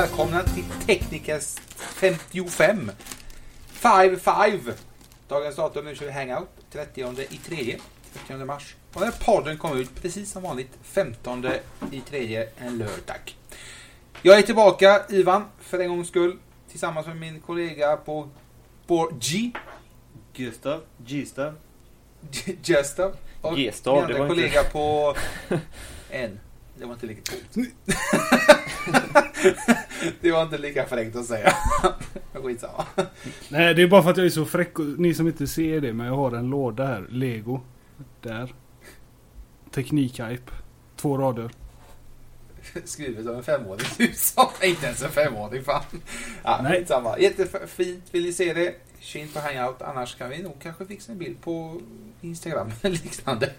välkomna till Teknikers 55. 5-5. Dagens datum nu kör vi Hangout 30 i tredje, 30 mars. Och den här podden kommer ut precis som vanligt 15 i tredje, en lördag. Jag är tillbaka, Ivan, för en gångs skull. Tillsammans med min kollega på, på G, Gustav, G-stav. Gustav. Och G-stav, min andra var inte- kollega på N. Det var inte lika det var inte lika fräckt att säga. Skitsamma. Nej, det är bara för att jag är så fräck. och Ni som inte ser det, men jag har en låda här. Lego. Där. Teknikhype. Två rader. Skrivet av en femåring. Du sa inte ens en femåring. Fan. Ja, Nej. Skitsamma. Jättefint. Vill ni se det? Tjin på Hangout. Annars kan vi nog kanske fixa en bild på Instagram eller liknande.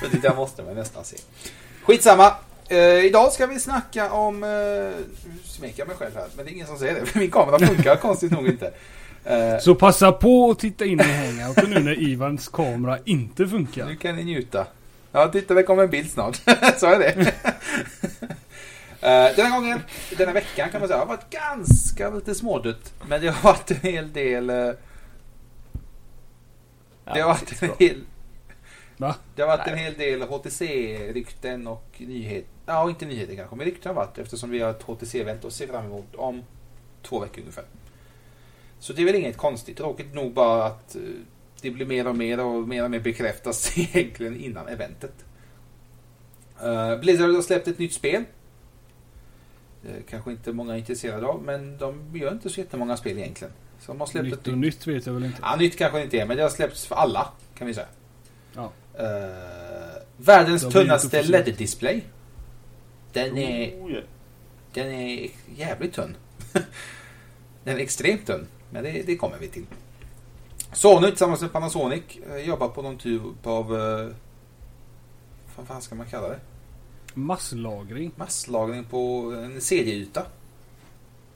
För det där måste man nästan se. Skitsamma. Uh, idag ska vi snacka om... Uh, nu smeker jag mig själv här, men det är ingen som ser det. För min kamera funkar konstigt nog inte. Eh, Så passa på att titta in i Hangout nu när Ivans kamera inte Nu funkar. kan ni njuta. Ja, titta det kommer en bild snart. Så är det. Eh, denna gången, denna veckan kan man säga, har varit ganska lite smådött. Men det har varit en hel del... eh, det har varit en hel... Va? Det har varit en hel del HTC-rykten och nyheter. Ja, inte nyheter kanske, men rykten har varit eftersom vi har ett HTC-event att se fram emot om två veckor ungefär. Så det är väl inget konstigt. Tråkigt nog bara att eh, det blir mer och mer och mer och mer bekräftas egentligen innan eventet. Uh, Blizzard har släppt ett nytt spel. Eh, kanske inte många är intresserade av, men de gör inte så jättemånga spel egentligen. Så de har släppt ett Nytt och nytt vet jag väl inte. Ja, nytt kanske inte är, men det har släppts för alla kan vi säga. Ja. Uh, världens tunnaste LED-display. Den är, Oh, den är jävligt tunn. den är extremt tunn, men det, det kommer vi till. Sony tillsammans med Panasonic eh, jobbar på någon typ av... Uh, vad fan ska man kalla det? Masslagring. Masslagring på en CD-yta.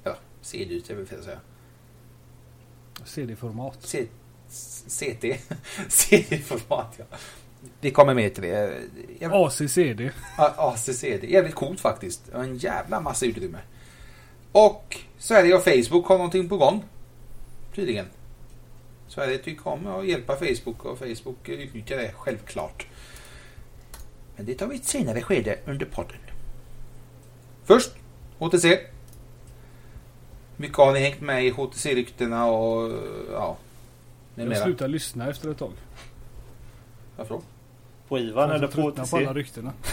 Ja, CD-yta är väl fel att säga. CD-format. C- CT. CD-format, ja. Vi kommer med till det. Jag, ACCD. ACCD. Jävligt coolt faktiskt. Det En jävla massa utrymme. Och Sverige och Facebook har någonting på gång. Tydligen. Sverige tycker om att hjälpa Facebook och Facebook utnyttjar det självklart. Men det tar vi ett senare skede under podden. Först HTC. Mycket har ni hängt med i HTC-ryktena och ja. Med Jag slutar lyssna efter ett tag. Varför då? På Ivan Jag eller på tröttnar på alla ryktena.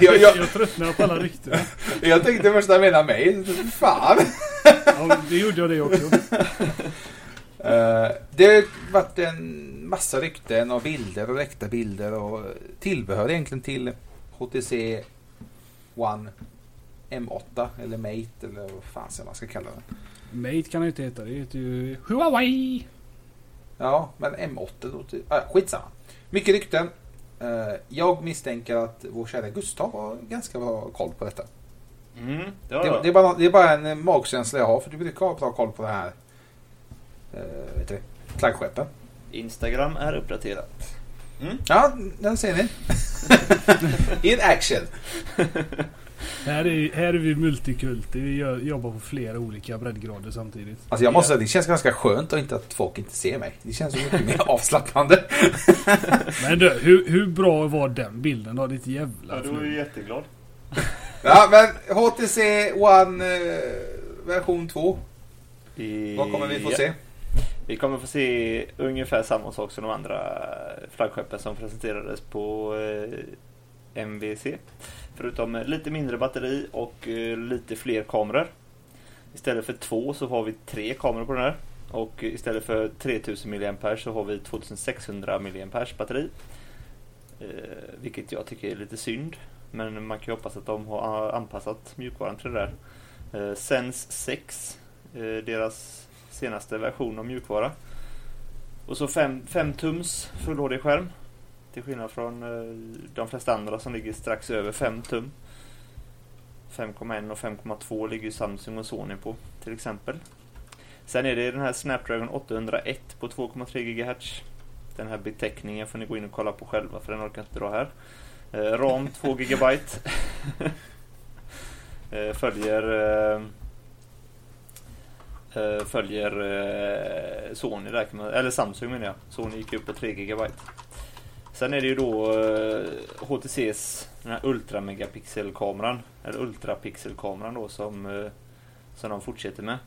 Jag, jag, Jag tröttnar på alla ryktena. jag tänkte först att mena mig. Fan! Ja, det gjorde jag det också. Eh, det har varit en massa rykten och bilder och läckta bilder och tillbehör egentligen till HTC One M8 eller Mate eller vad fan man ska kalla den. Mate kan det inte heta. Det heter ju Huawei. Ja, men M8 låter... Ah, skitsamma. Mycket rykten. Eh, jag misstänker att vår kära Gustav har ganska bra koll på detta. Mm, det Det, det, är bara, det är bara en eh, magkänsla jag har för du brukar ha bra koll på det här uh, vet du, flaggskeppen. Instagram är uppdaterat. Ja, den ser ni. In action. Här är, här är vi multikulti. Vi gör, jobbar på flera olika breddgrader samtidigt. Alltså jag måste säga, det känns ganska skönt att inte att folk inte ser mig. Det känns så mycket mer avslappnande. Men du, hur, hur bra var den bilden då? Ditt jävla Ja, du är ju jätteglad. Ja, men HTC One eh, version 2. Vad kommer vi få se? Vi kommer få se ungefär samma sak som de andra flaggskeppen som presenterades på eh, MVC. Förutom lite mindre batteri och eh, lite fler kameror. Istället för två så har vi tre kameror på den här. Och istället för 3000 mAh så har vi 2600 mAh batteri. Eh, vilket jag tycker är lite synd. Men man kan ju hoppas att de har anpassat mjukvaran till det där. Eh, Sense 6, deras senaste version av mjukvara. Och så 5 tums Full HD-skärm. Till skillnad från eh, de flesta andra som ligger strax över 5 tum. 5,1 och 5,2 ligger Samsung och Sony på till exempel. Sen är det den här Snapdragon 801 på 2,3 GHz. Den här beteckningen får ni gå in och kolla på själva för den orkar inte dra här. Eh, RAM 2 GB. eh, följer följer Sony där eller Samsung menar jag. Sony gick upp på 3 GB. Sen är det ju då eh, HTCs den här Ultra megapixelkameran eller ultrapixelkameran då som eh, som de fortsätter med.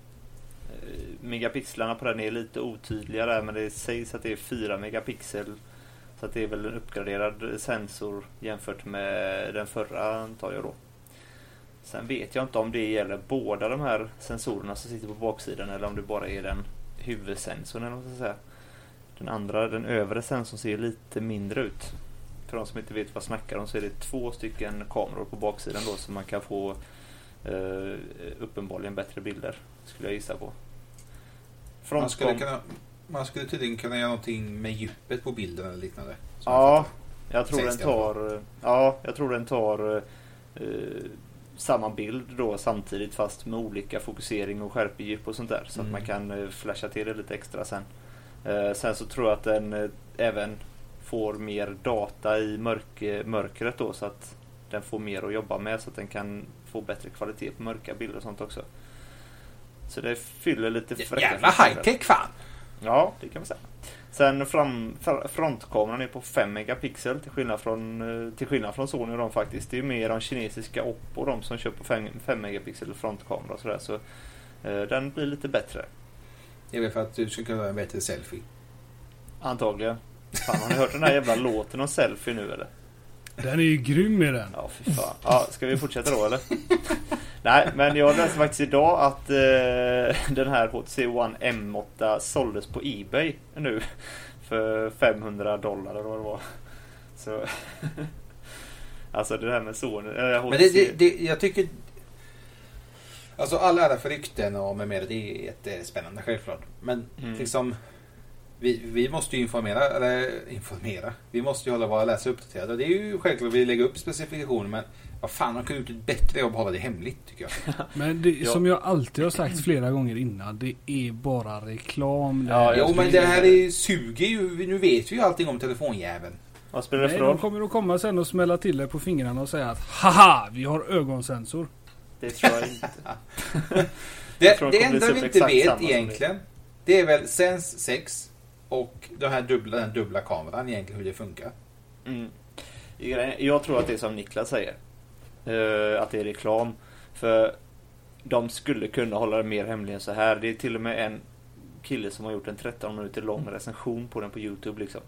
Eh, megapixlarna på den är lite otydliga där men det sägs att det är 4 megapixel så att det är väl en uppgraderad sensor jämfört med den förra antar jag då. Sen vet jag inte om det gäller båda de här sensorerna som sitter på baksidan eller om det bara är den huvudsensorn eller vad man ska säga. Den andra, den övre sensorn ser lite mindre ut. För de som inte vet vad jag snackar om så är det två stycken kameror på baksidan då så man kan få eh, uppenbarligen bättre bilder. Skulle jag gissa på. Man skulle, Frontkom- kunna, man skulle tydligen kunna göra någonting med djupet på bilden eller liknande. Som Ja, jag tror den tar, ja, jag tror den tar eh, samma bild då samtidigt fast med olika fokusering och skärpedjup och sånt där. Så Mm. att man kan eh, flasha till det lite extra sen. Eh, sen så tror jag att den eh, även får mer data i mörk, mörkret då så att den får mer att jobba med så att den kan få bättre kvalitet på mörka bilder och sånt också. Så det fyller lite fräcka Jävla funktioner. high tech fan! Ja, det kan man säga. Sen fram, fr- frontkameran är på 5 megapixel till skillnad från, eh, till skillnad från Sony och de faktiskt. Det är ju mer de kinesiska Oppo de som kör på 5, 5 megapixel frontkamera och sådär. Så eh, den blir lite bättre. Det är väl för att du ska kunna göra en bättre selfie. Antagligen. Fan, har ni hört den här jävla låten om selfie nu eller? Den är ju grym i den. Ja, fy fan. Ja, ska vi fortsätta då eller? Nej, men jag läste faktiskt idag att eh, den här HTC One M8 såldes på Ebay nu. För 500 dollar eller vad det var. Så... alltså det här med Sony... HTC. Men det, det, det, jag tycker... Alltså alla ära för rykten och med mera, det är jättespännande självklart. Men Mm. liksom... Vi, vi måste ju informera, eller informera. Vi måste ju hålla våra läsare uppdaterade. Det är ju självklart att vi lägger upp specifikationer men vad fan, de kunde gjort ett bättre jobb att hålla det hemligt tycker jag. Men det, Ja. som jag alltid har sagt flera gånger innan. Det är bara reklam. Ja, jo men det här är, suger ju. Nu vet vi ju allting om telefonjäveln. Vad spelar det Nej, för de roll? kommer att komma sen och smälla till dig på fingrarna och säga att Haha! Vi har ögonsensor. Det tror jag inte. Det, Jag tror det enda bli vi inte vet egentligen. Det är väl Sense 6 och den här dubbla, den dubbla kameran egentligen hur det funkar. Mm. Jag tror att det är som Niklas säger. Eh, att det är reklam. För de skulle kunna hålla det mer hemligt än så här. Det är till och med en kille som har gjort en 13 minuter lång recension på den på Youtube liksom.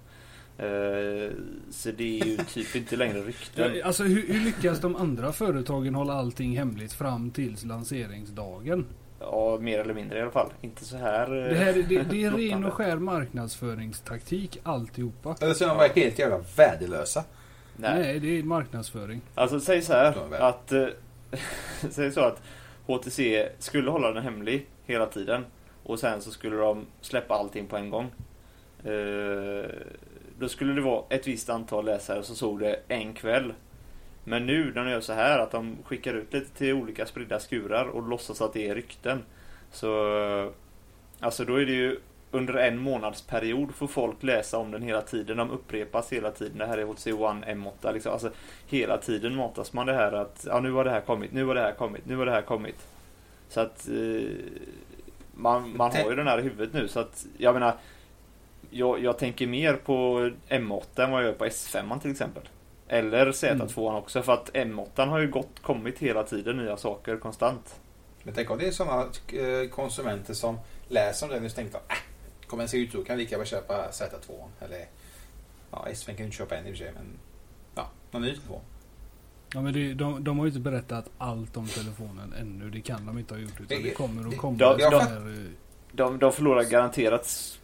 Eh, så det är ju typ inte längre rykten. Alltså hur, hur lyckas de andra företagen hålla allting hemligt fram tills lanseringsdagen? Ja, mer eller mindre i alla fall. Inte så här. eh, Det, här, är- det, det är ren och skär marknadsföringstaktik alltihopa. Eller så är de bara helt jävla värdelösa. Nej. Nej, det är marknadsföring. Alltså säg så här att eh, Säg så att HTC skulle hålla den hemlig hela tiden och sen så skulle de släppa allting på en gång. Eh, då skulle det vara ett visst antal läsare som såg det en kväll. Men nu när de gör så här att de skickar ut lite till olika spridda skurar och låtsas att det är rykten. Så Alltså då är det ju under en månadsperiod får folk läsa om den hela tiden. De upprepas hela tiden. Det här är HTC One M8. Liksom. Alltså, hela tiden matas man det här att ja, nu har det här kommit, nu har det här kommit, nu har det här kommit. Så att eh, man, man har ju den här i huvudet nu. Så att jag menar, jag, jag tänker mer på M8 än vad jag gör på S5 till exempel. Eller Z2 Mm. också. För att M8 har ju gått, kommit hela tiden nya saker konstant. Men tänk om det är sådana eh, konsumenter som läser om det nu och tänkte att äh, kommer den se ut så kan jag lika väl köpa Z2. Eller ja, S5 kan du inte köpa än i och för sig men ja, någon ny telefon. Ja, men det, de, de har ju inte berättat allt om telefonen ännu. Det kan de inte ha gjort. Utan Det- det kommer att komma. de- de- De, de förlorar garanterat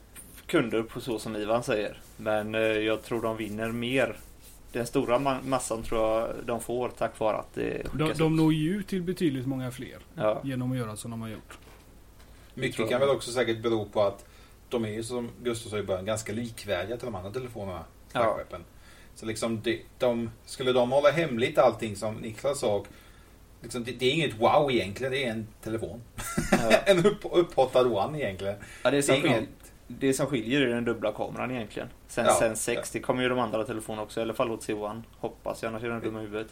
kunder på så som Ivan säger. Men eh, jag tror de vinner mer. Den stora ma- massan tror jag de får tack vare att det de, de når ju ut till betydligt många fler. Ja. Genom att göra som de har gjort. Mycket kan väl också säkert bero på att de är ju som Gustav sa i början ganska likvärdiga till de andra telefonerna. Ja. Så liksom de, de, skulle de hålla hemligt allting som Niklas sa. Liksom, det, det är inget wow egentligen, det är en telefon. Ja. en upp, upphottad one egentligen. Ja, det, Det som är inget, det som skiljer är den dubbla kameran egentligen. Sen, Ja, sen 6, det kommer ju de andra telefonerna också. I alla fall åt One. Hoppas jag, annars är den dum i huvudet.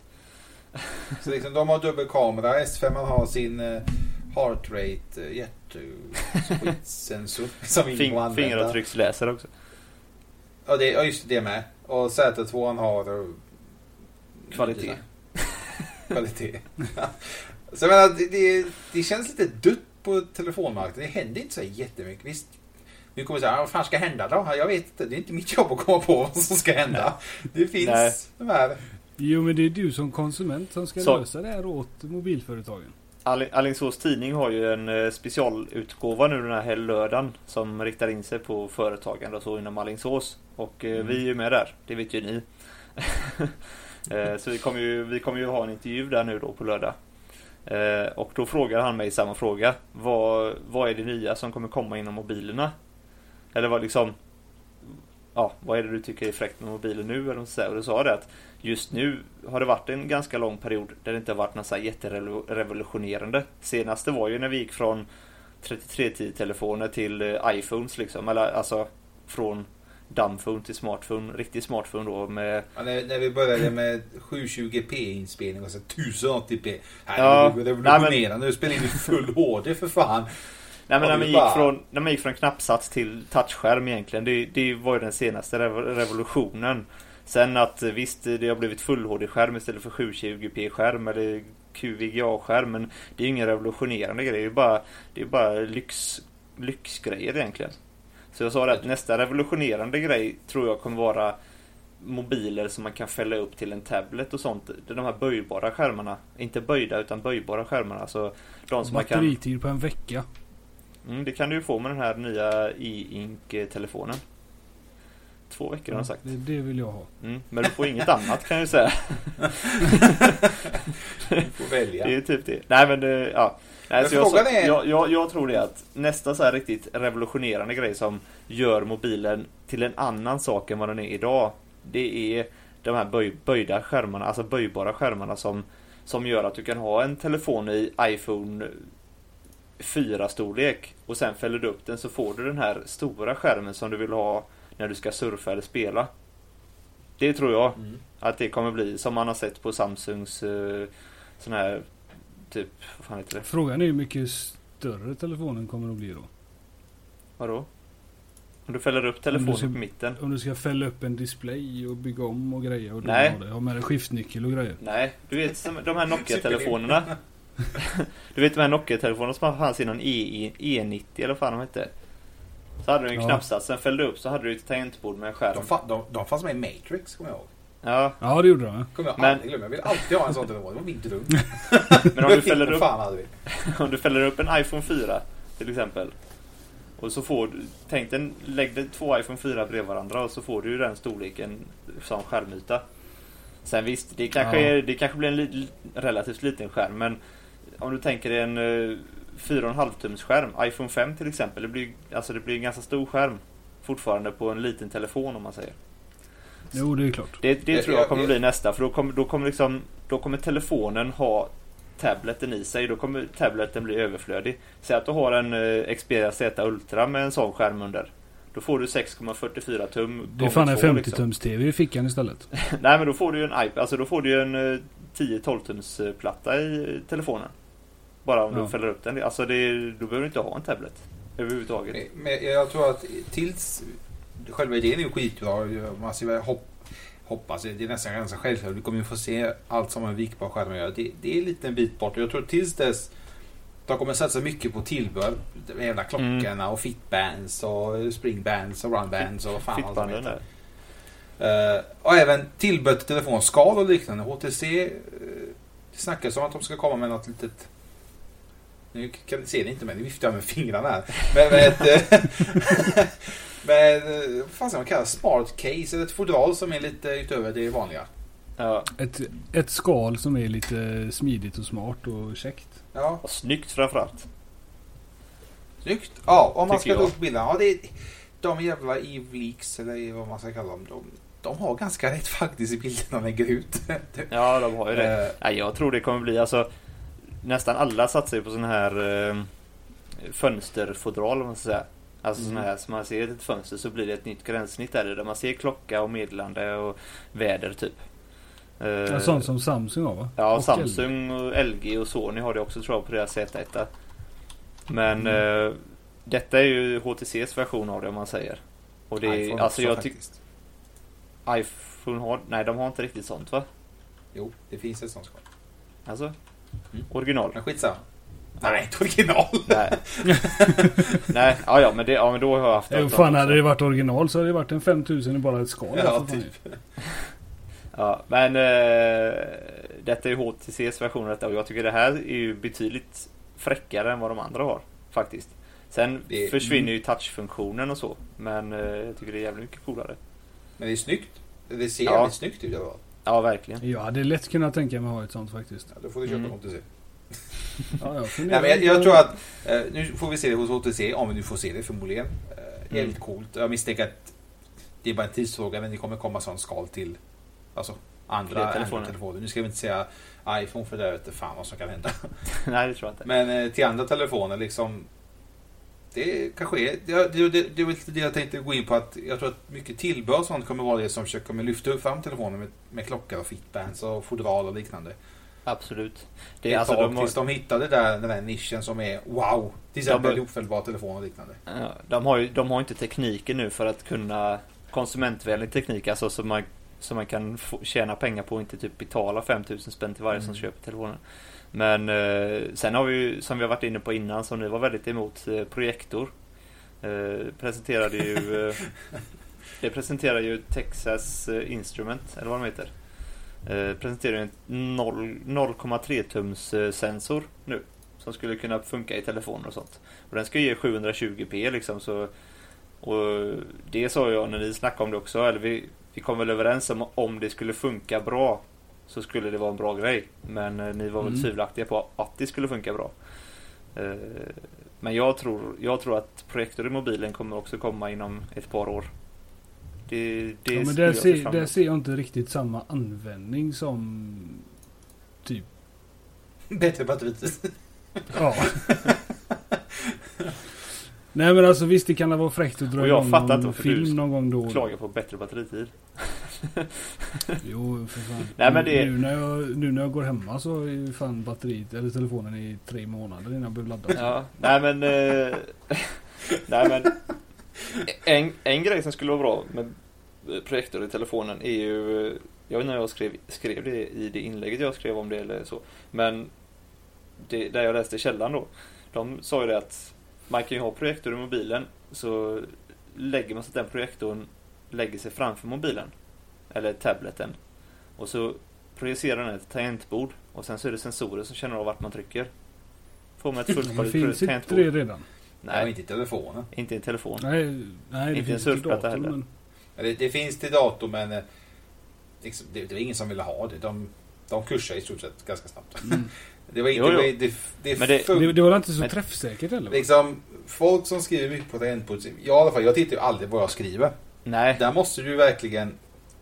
så liksom, de har dubbel kamera, S5 har sin eh, heart rate eh, hjärtsensor som ingen Fing, fingeravtrycksläsare också. Ja, det, ja, just det med. Och Z2 har... eh, Kvalitet. Kvalitet. så jag menar, det, det, det känns lite dött på telefonmarknaden. Det händer inte så jättemycket. Visst, nu kommer säga, vad fan ska hända då? Jag vet inte. Det är inte mitt jobb att komma på vad som ska hända. Det finns Nej. de här... Jo men det är du som konsument som ska Så- lösa det här åt mobilföretagen. Alingsås tidning har ju en eh, specialutgåva nu den här hel lördagen som riktar in sig på företagande och så inom Alingsås. Och eh, vi är ju med där, det vet ju ni. Eh, så vi kommer, ju, vi kommer ju ha en intervju där nu då på lördag. Och då frågar han mig samma fråga. Vad, vad är det nya som kommer komma inom mobilerna? Eller vad liksom Ja, vad är det du tycker är fräckt med mobilen nu? Eller så. Och då sa det att just nu har det varit en ganska lång period där det inte har varit något så jätterevolutionerande. Senaste var ju när vi gick från 3310-telefoner till eh, iPhones liksom. Eller alltså från dumbphone till smartphone. Riktig smartphone då med Ja, när, när vi började med 720p inspelning och så 1080p. Här, Ja, det nej, revolutionerande. Nu spelar in i full HD för fan. Nej men när man, gick bara- från, när man gick från knappsats till touchskärm egentligen. Det, det var ju den senaste revo- revolutionen. Sen att eh, visst, det har blivit full HD-skärm istället för 720p-skärm eller QVGA-skärm. Men det är ju ingen revolutionerande grej. Det är bara, det är bara lyx, lyxgrejer egentligen. Så jag sa det att nästa revolutionerande grej tror jag kommer vara mobiler som man kan fälla upp till en tablet och sånt. Det är de här böjbara skärmarna. Inte böjda utan böjbara skärmarna. Alltså de som man kan... Batteritid på en vecka. Mm, det kan du ju få med den här nya e-ink-telefonen. Två veckor har de sagt. Det, det vill jag ha. Mm, men du får inget annat kan jag ju säga. Du får välja. Det är typ det. Nej men det, ja. Nej, Men så jag, frågan så, är- jag, jag, jag tror det att nästa så här riktigt revolutionerande grej som gör mobilen till en annan sak än vad den är idag. Det är de här böj, böjda skärmarna, alltså böjbara skärmarna som, som gör att du kan ha en telefon i iPhone 4 storlek och sen fäller du upp den så får du den här stora skärmen som du vill ha när du ska surfa eller spela. Det tror jag Mm. att det kommer bli som man har sett på Samsungs eh, sån här typ, vad fan heter det? Frågan är hur mycket större telefonen kommer att bli då. Vadå? Om du fäller upp telefonen ska- på mitten? Om du ska fälla upp en display och bygga om och grejer. Och då Nej. har det. Ha med dig skiftnyckel och grejer. Nej, du vet som de här Nokia-telefonerna. du vet de här Nokia-telefonerna som fanns i någon E, E90 eller vad fan de hette. Så hade du en Ja. knappsats, sen fällde du upp så hade du ett tangentbord med en skärm. De, fa- de, de fanns med i Matrix, kommer jag ihåg. Ja, Ja det gjorde de. Kommer jag Men- aldrig glömma. Jag vill alltid ha en sån telefon. Det var min dröm. men om du fäller upp Fan hade vi. Om du fäller upp en iPhone 4 till exempel. Och så får du, tänk dig, lägg dig två iPhone 4 bredvid varandra och så får du ju den storleken som skärmyta. Sen visst, det kanske, Ja. är, det kanske blir en li, relativt liten skärm men om du tänker dig en uh, 4,5 tums skärm, iPhone 5 till exempel, det blir, alltså det blir en ganska stor skärm fortfarande på en liten telefon om man säger. Jo det är klart. Det, det tror jag jag- kommer jag- bli nästa för då kommer, då kommer liksom Då kommer telefonen ha tableten i sig, då kommer tableten bli överflödig. Säg att du har en eh, Xperia Z Ultra med en sån skärm under. Då får du 6,44 tum Det är fan en gånger två, 50 liksom. tums TV i fickan istället. Nej men då får du ju en iPad, alltså då får du ju en eh, 10-12 tums eh, platta i eh, telefonen. Bara om Ja. du fäller upp den. Alltså det, då behöver du inte ha en tablet. Överhuvudtaget. Men jag tror att tills själva idén är ju skitbra. Man ska väl hopp, hoppas, det är nästan ganska självklart. Vi kommer ju få se allt som en vikbar skärm gör. Det, det är lite en bit bort. Jag tror tills dess de kommer satsa mycket på tillbehör. De jävla klockorna och fitbands och springbands och runbands och vad fan allt de heter. Eh, och även tillbehör till telefonskal och liknande. HTC uh, det snackas om att de ska komma med något litet nu kan ni se det inte men nu viftar jag med fingrarna här. Men med ett... eh, med, eh, vad fan ska man kalla det? Smart case eller ett fodral som är lite utöver det vanliga. Ja. Ett, ett skal som är lite smidigt och smart och käckt. Ja, Och snyggt framförallt. snyggt. Ja, om man Tycker ska ta upp bilderna. Ja, det är, de jävla Evleaks eller vad man ska kalla dem. De, de har ganska rätt faktiskt i bilderna de lägger ut. Ja, de har ju det. Eh, Nej, jag tror det kommer bli alltså Nästan alla satsar ju på sådana här eh, fönsterfodral om man ska säga. Alltså Mm. sådana här som man ser ett fönster så blir det ett nytt gränssnitt där där man ser klocka och meddelande och väder typ. Eh, Ja, sånt som Samsung har va? Ja, Och Samsung och LG och Sony har det också tror jag på deras Z1. Men Mm. eh, detta är ju HTCs version av det om man säger. Och det är, iPhone alltså jag tycker faktiskt. iPhone har, nej de har inte riktigt sånt va? Jo, det finns ett sånt skal. Alltså? Mm. Original? Men skitsamma. Nej, inte original. Nej. Nej, ja, ja men, det, ja men då har jag haft Jo, fan hade det varit original så hade det varit en 5000 i bara ett skal. Ja, fan. typ. Ja, men eh, detta är ju HTCs version av detta och jag tycker det här är ju betydligt fräckare än vad de andra har. Faktiskt. Sen Det- försvinner ju touchfunktionen och så. Men eh, jag tycker det är jävligt mycket coolare. Men det är snyggt. Det ser Ja. jävligt snyggt ut i alla fall. Ja, verkligen. Jag hade lätt kunnat tänka mig att ha ett sånt faktiskt. Ja, då får du köpa Mm. HTC. Ja, jag, Nej, men jag, jag tror att eh, nu får vi se det hos HTC, om vi nu får se det förmodligen. Eh, Mm. Jävligt coolt. Jag misstänker att det är bara en tidsfråga men det kommer komma sån skal till alltså, andra telefoner. Android-telefoner. Nu ska vi inte säga iPhone för det vet fan vad som kan hända. Nej, det tror jag inte. Men eh, till andra telefoner liksom det kanske är det, det, det, det är väl det jag tänkte gå in på att jag tror att mycket tillbehör och sånt kommer vara det som försöker kommer lyfta upp fram telefonen med, med klocka och fitbands och fodral och liknande. Absolut. Det är alltså tag de har, tills de hittade där, den där nischen som är wow. Till exempel bör- ofällbar telefon och liknande. ja, de har ju de har inte tekniken nu för att kunna konsumentvänlig teknik, alltså så man, så man kan få, tjäna pengar på och inte typ betala 5000 spänn till varje som Mm. köper telefonen. Men eh, sen har vi ju, som vi har varit inne på innan, som ni var väldigt emot, eh, projektor. Eh, presenterade ju Det presenterar ju Texas Instrument, eller vad de heter. Presenterar en 0 0,3 tums sensor nu. Som skulle kunna funka i telefoner och sånt. Och den ska ge 720p liksom så Och det sa jag när ni snackade om det också, eller vi, vi kom väl överens om om det skulle funka bra Så skulle det vara en bra grej. Men eh, ni var väl Mm. tvivelaktiga på att det skulle funka bra. Eh, Men jag tror, jag tror att projektor i mobilen kommer också komma inom ett par år. Det, det Ja, men där ser, där ser jag inte riktigt samma användning som typ Bättre batteritid. Ja. Nej men alltså visst det kan vara fräckt att dra Och jag igång fattar inte någon varför film du någon gång då. och då. Klaga på bättre batteritid. Jo för fan. Nej, men det- nu, när jag, nu när jag går hemma så är ju fan batteriet eller telefonen i tre månader innan jag behöver ladda. Ja, nej men... Eh, nej men... En, en grej som skulle vara bra med projektor i telefonen är ju... Jag vet inte när jag skrev, skrev det i det inlägget jag skrev om det eller så. Men det, där jag läste källan då. De sa ju det att man kan ju ha projektor i mobilen så lägger man så att den projektorn lägger sig framför mobilen. Eller tableten. Och så projicerar den ett tangentbord och sen så är det sensorer som känner av vart man trycker. Får man ett fullskaligt finns inte tangentbord. det redan? Nej, inte i telefonen. inte i en telefon. Nej, nej det Inte en finns surfplatta dator heller. men Ja, Det, det finns till dator men eh, liksom, det, det var ingen som ville ha det. De, de kursar i stort sett ganska snabbt. Mm. Det var inte... Jo, jo. Det, det, Men det- det, det var inte så Men- träffsäkert heller? va? Liksom, folk som skriver mycket på tangentbord, jag i alla fall, jag tittar ju aldrig vad jag skriver. Nej, Där måste du verkligen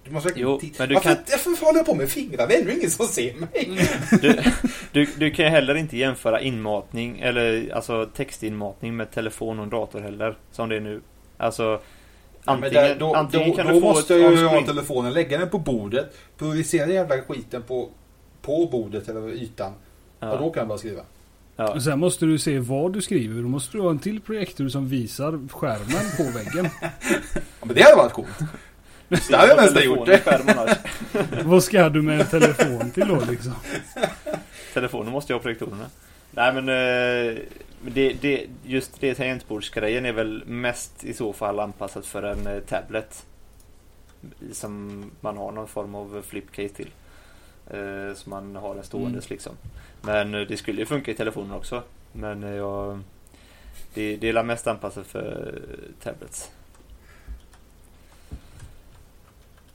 Du måste verkligen Jo, titta. men du varför, kan- varför håller jag på med fingrarna? Det är ändå ingen som ser mig. Du, du, du kan ju heller inte jämföra inmatning eller alltså textinmatning med telefon och dator heller. Som det är nu. Alltså antingen, där, då antingen då, kan då du få måste ett jag ju ha telefonen, lägga den på bordet, projicera jävla skiten på, på bordet eller ytan. Och då kan jag bara skriva. Ja. Och sen måste du se vad du skriver. Då måste du ha en till projektor som visar skärmen på väggen. Ja, men det hade varit coolt. Det hade jag nästan gjort. Annars. vad ska du med en telefon till då liksom? Telefonen måste ju ha projektorerna. Nej men eh, det, det, just det tangentbordsgrejen är väl mest i så fall anpassat för en eh, tablet. Som man har någon form av flipcase till. Eh, som man har en ståendes liksom. Men eh, det skulle ju funka i telefonen också. Men eh, jag, det, det är mest anpassat för tablets.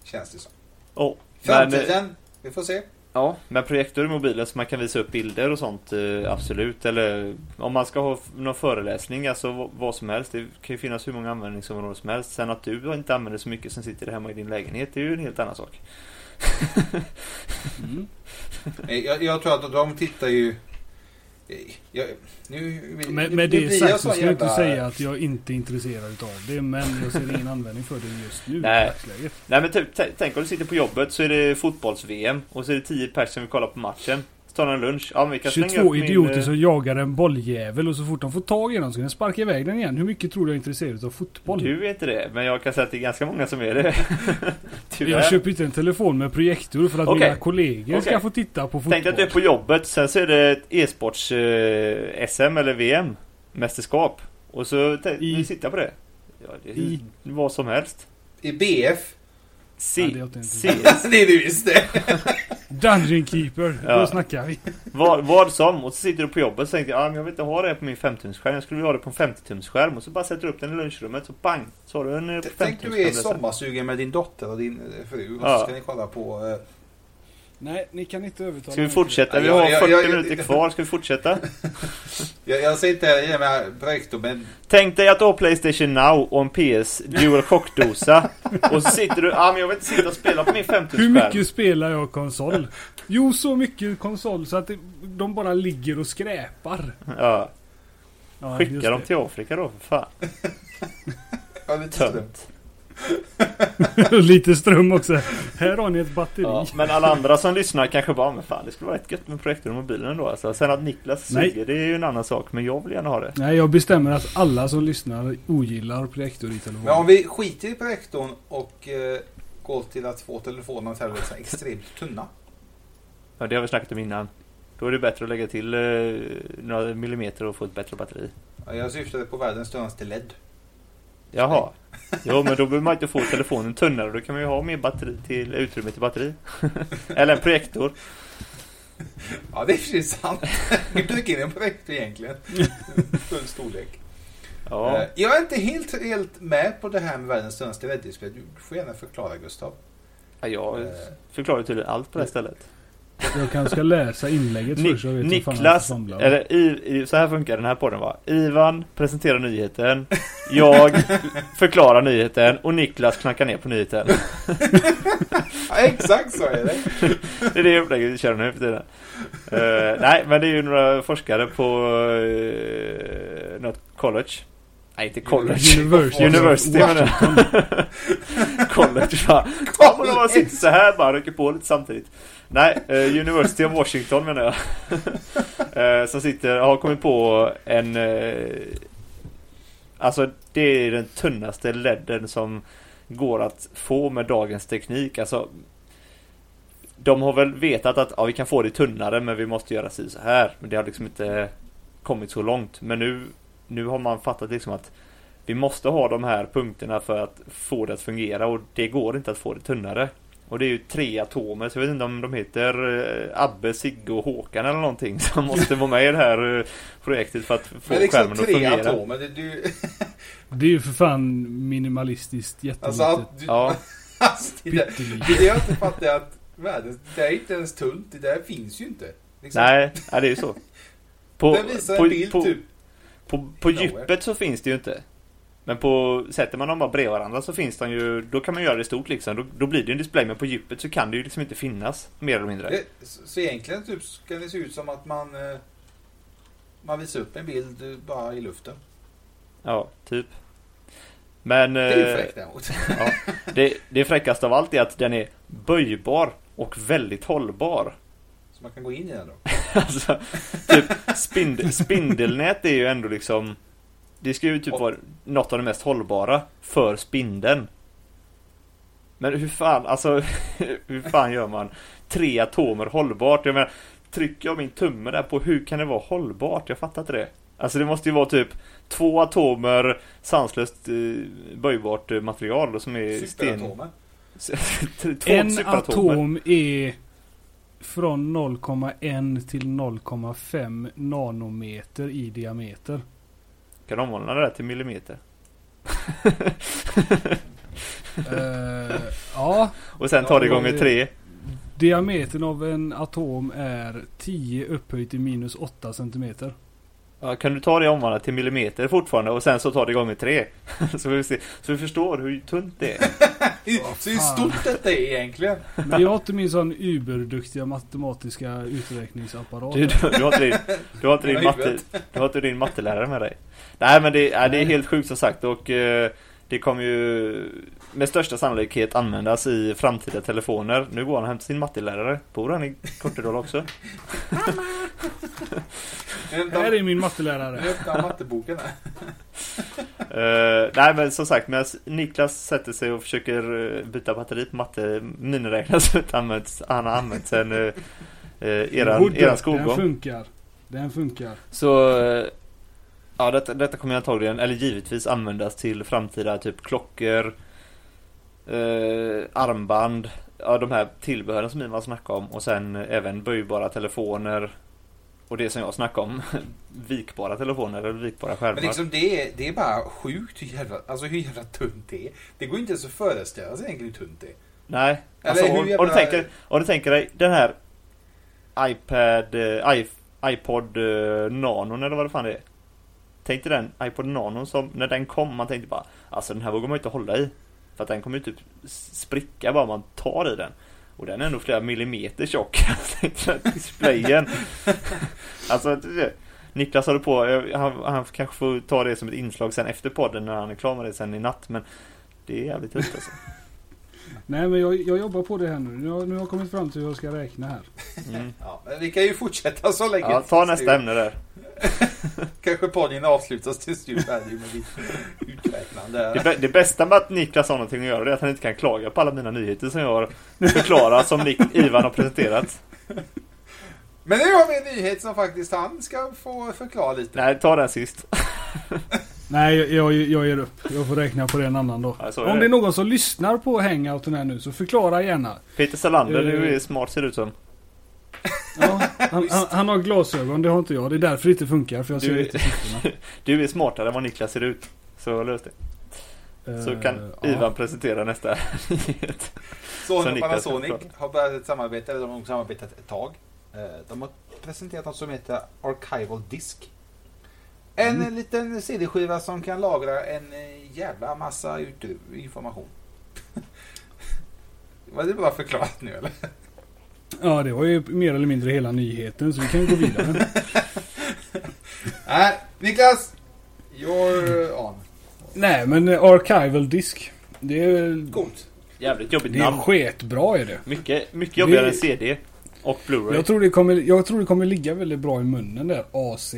Känns det som. Oh, men, Framtiden. Vi får se. Ja, men projektor i mobilen så man kan visa upp bilder och sånt absolut. Eller om man ska ha någon föreläsning, alltså vad som helst. Det kan ju finnas hur många användningsområden som helst. Sen att du inte använder så mycket som sitter hemma i din lägenhet, det är ju en helt annan sak. Eh, Jag, jag tror att de tittar ju... eh, Jag, nu, Med, nu- med det sagt så ska jag inte jävla- säga att jag inte är intresserad utav det. Men jag ser ingen användning för det just nu Nej. Nej men typ, tänk om du sitter på jobbet så är det fotbolls-VM och så är det 10 personer som vill kolla på matchen. De en lunch. Ja men vi kan slänga 22 upp min, idioter eh, som jagar en bolljävel och så fort de får tag i den så kan de sparka iväg den igen. Hur mycket tror du jag är intresserad av fotboll? Du är inte det, men jag kan säga att det är ganska många som är det. Jag köper inte en telefon med projektor för att Okej. mina kollegor ska Okej. få titta på fotboll. Tänk att du är på jobbet, sen så är det ett e-sports eh, SM eller VM mästerskap. Och så I- vi sitter på det. Ja, det är I- vad som helst. I BF. C, Ja, det C, det är det visst det. Dungeon Keeper, Ja. då snackar vi. vad, vad som. Och så sitter du på jobbet och så tänker jag, ah, men jag vill inte ha det på min 5-tumsskärm. Jag skulle vilja ha det på en 50-tumsskärm. Och så bara sätter du upp den i lunchrummet så bang! Så har du en eh, Tänk du är 50-tumsskärm. sommarsugen med din dotter och din eh, fru och Ja. så ska ni kolla på... Nej, ni kan inte övertala Ska vi fortsätta? Vi har ja, 40 ja, ja, minuter ja. kvar. Ska vi fortsätta? Jag, jag säger inte ge mig projektor men Tänk dig att du har Playstation Now och en PS Dual Shock-dosa. och så sitter du, ah, men jag vill inte sitta och spela på min 50 Hur mycket spelar jag konsol? Jo, så mycket konsol så att det, de bara ligger och skräpar. Ja, Ja, skicka dem till Afrika då för fan. ja. Tönt. Lite ström också. Här har ni ett batteri. Ja, men alla andra som lyssnar kanske bara, men fan det skulle vara rätt gött med projektor i mobilen då alltså. Sen att Niklas Nej. suger, det är ju en annan sak. Men jag vill gärna ha det. Nej, jag bestämmer att alla som lyssnar ogillar projektor i telefon. Men om vi skiter i projektorn och eh, går till att få telefonen och tableten extremt tunna. Ja, det har vi snackat om innan. Då är det bättre att lägga till eh, några millimeter och få ett bättre batteri. Ja, Jag syftade på världens tunnaste LED. Jaha. Jo men då behöver man inte få telefonen tunnare. Då kan man ju ha mer batteri till utrymme till batteri. Eller en projektor. Ja, det är precis sant. Vi trycker in en projektor egentligen. Full storlek. Ja. Eh, Jag är inte helt, helt med på det här med världens tunnaste LED-display. Du får gärna förklara Gustav. Ja, jag Eh, förklarar tydligen allt på det här stället. Jag kanske ska läsa inlägget Ni- först jag vet vad fan jag Niklas, eller i, i, så här funkar den här podden va? Ivan presenterar nyheten, jag förklarar nyheten och Niklas knackar ner på nyheten. Ja, exakt så är det. Det är det upplägget vi kör nu för tiden. Eh, nej, men det är ju några forskare på uh, något college. Nej, inte college. University, University menar jag. college va? Ja, men de bara sitter så här bara rycker på lite samtidigt. Nej, eh, University of Washington menar jag. Eh, som sitter, har kommit på en... eh, alltså det är den tunnaste ledden som går att få med dagens teknik. Alltså de har väl vetat att ja, vi kan få det tunnare men vi måste göra si så här. Men det har liksom inte kommit så långt. Men nu, nu har man fattat liksom att vi måste ha de här punkterna för att få det att fungera och det går inte att få det tunnare. Och det är ju tre atomer, så jag vet inte om de heter eh, Abbe, Sigge och Håkan eller någonting som måste vara med i det här eh, projektet för att få liksom skärmen att tre fungera. atomer. Det, du, Det är ju för fan minimalistiskt jättelitet. alltså att du, Ja, alltså, det, där, Pyttelitet. det är det jag inte fattar att världens, det är inte ens tunt. Det där finns ju inte. Liksom. nej, det är ju så. På, Den visar på, en bild på, typ. på, på Nowhere. djupet så finns det ju inte. Men på, sätter man dem bara bredvid varandra så finns de ju, då kan man göra det stort liksom. Då, då blir det en display, men på djupet så kan det ju liksom inte finnas, mer eller mindre. Det, så så egentligen typ ska det se ut som att man, eh, man visar upp en bild bara i luften. Ja, typ. Men... Det är ju eh, fräckt däremot. Ja, det, det fräckaste av allt är att den är böjbar och väldigt hållbar. Så man kan gå in i den då. Alltså, typ spind, spindelnät är ju ändå liksom Det ska ju typ vara något av det mest hållbara för spindeln. Men hur fan, alltså hur fan gör man tre atomer hållbart? Jag menar, trycker jag min tumme där på hur kan det vara hållbart? Jag fattar inte det. Alltså det måste ju vara typ två atomer sanslöst eh, böjbart eh, material som är sten... En atom är från 0,1 till 0,5 nanometer i diameter. Kan de omvandla det där till millimeter? Eh, ja, Och sen tar det Ja, gånger tre. diametern av en atom är 10 upphöjt till minus 8 centimeter. Ja, kan du ta det omvandlat till millimeter fortfarande och sen så tar det gånger tre? så, vi se, så vi förstår hur tunt det är. Så hur stort detta är egentligen. Men jag har inte min sån uberduktiga matematiska uträkningsapparat. Du, du, du, har inte din, du, har inte din matte, huvudet. du har inte din mattelärare med dig. Nej men det, nej, det är helt sjukt som sagt och eh, det kommer ju med största sannolikhet användas i framtida telefoner. Nu går han och hämtar sin mattelärare. Bor han i Kortedala också? Här är min mattelärare. Han matteboken här. Eh, nej men som sagt, medan Niklas sätter sig och försöker eh, byta batteri på matte miniräknare så att används, han har använt sen uh, eran, Hoodie, eran Den skolgång. funkar. Den funkar. Så eh, ja, detta, detta kommer antagligen, eller givetvis användas till framtida typ klockor, eh, armband, ja de här tillbehören som Ivan snackade om och sen även böjbara telefoner och det som jag snackade om, vikbara telefoner eller vikbara skärmar. Men liksom det är, det är bara sjukt hur jävla, alltså hur jävla tunt det är. Det går inte ens att föreställa sig egentligen hur tunt det är. Nej, Eller alltså, hur om, jävla- om, du tänker, om du tänker dig den här iPad, eh, i, iPod eh, Nano eller vad det fan det är. Tänk dig den iPod Nano som, när den kom, man tänkte bara Alltså den här vågar man inte hålla i. För att den kommer ju typ spricka bara man tar i den. Och den är ändå flera millimeter tjock. Displayen. alltså, Niklas håller på, jag- han, han kanske får ta det som ett inslag sen efter podden när han är klar med det sen i natt. Men det är jävligt tufft alltså. Nej men jag, jag jobbar på det här nu. Nu har, nu har jag kommit fram till hur jag ska räkna här. Mm. Ja, men vi kan ju fortsätta så länge. Ja, ta nästa ämne där. Kanske podden avslutas tills du är färdig med ditt uträknande. Det, bä- det bästa med att Niklas har någonting att göra det är att han inte kan klaga på alla mina nyheter som jag har förklarat som Ivan har presenterat. Men nu har vi en nyhet som faktiskt han ska få förklara lite. Nej, ta den sist. Nej jag, jag, jag ger upp. Jag får räkna på det en annan dag. Ja, Om det. är någon som lyssnar på hangouten här nu så förklara gärna. Peter Salander, Eh. du är smart ser det ut som. Ja, han, han, han har glasögon, det har inte jag. Det är därför det inte funkar. För jag ser Du- inte siffrorna. Du är smartare än vad Niklas ser ut. Så lös det. Så Eh, kan ja. Ivan presentera nästa nyhet. Sony Så och Panasonic har börjat ett samarbete, eller de har samarbetat ett tag. Eh, De har presenterat något som heter Archival Disk. En Mm. eh, liten CD-skiva som kan lagra en eh, jävla massa information. Var det bara förklarat nu eller? Ja, det var ju mer eller mindre hela nyheten så vi kan gå vidare. Nej, Niklas! You're on. Nej, men eh, Archival Disk. Det är, Coolt. Jävligt jobbigt det är namn. sketbra är det. Mycket, mycket jobbigare Det- än CD och Blu-ray. Jag tror, det kommer, jag tror det kommer ligga väldigt bra i munnen där. AC.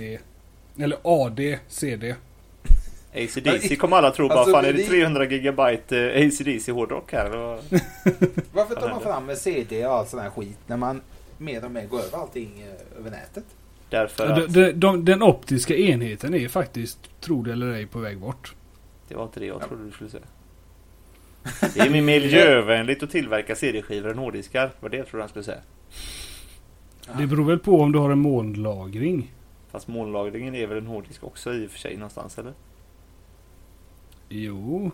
Eller AD, CD. ACDC kommer alla tro bara, Alltså, fan är det det- 300 gigabyte eh, ACDC hårdrock här? vad? Varför tar Ja, man fram med CD och all sån här skit när man mer och mer går över allting eh, över nätet? Därför Ja, att de, de, de, den optiska enheten är faktiskt, tro det eller ej, på väg bort. det var inte det jag trodde du skulle säga. Det är mer miljövänligt att tillverka CD-skivor än hårddiskar. Var det jag trodde han skulle säga. Det beror väl på om du har en molnlagring. Fast molnlagringen är väl en hårddisk också i och för sig någonstans eller? Jo,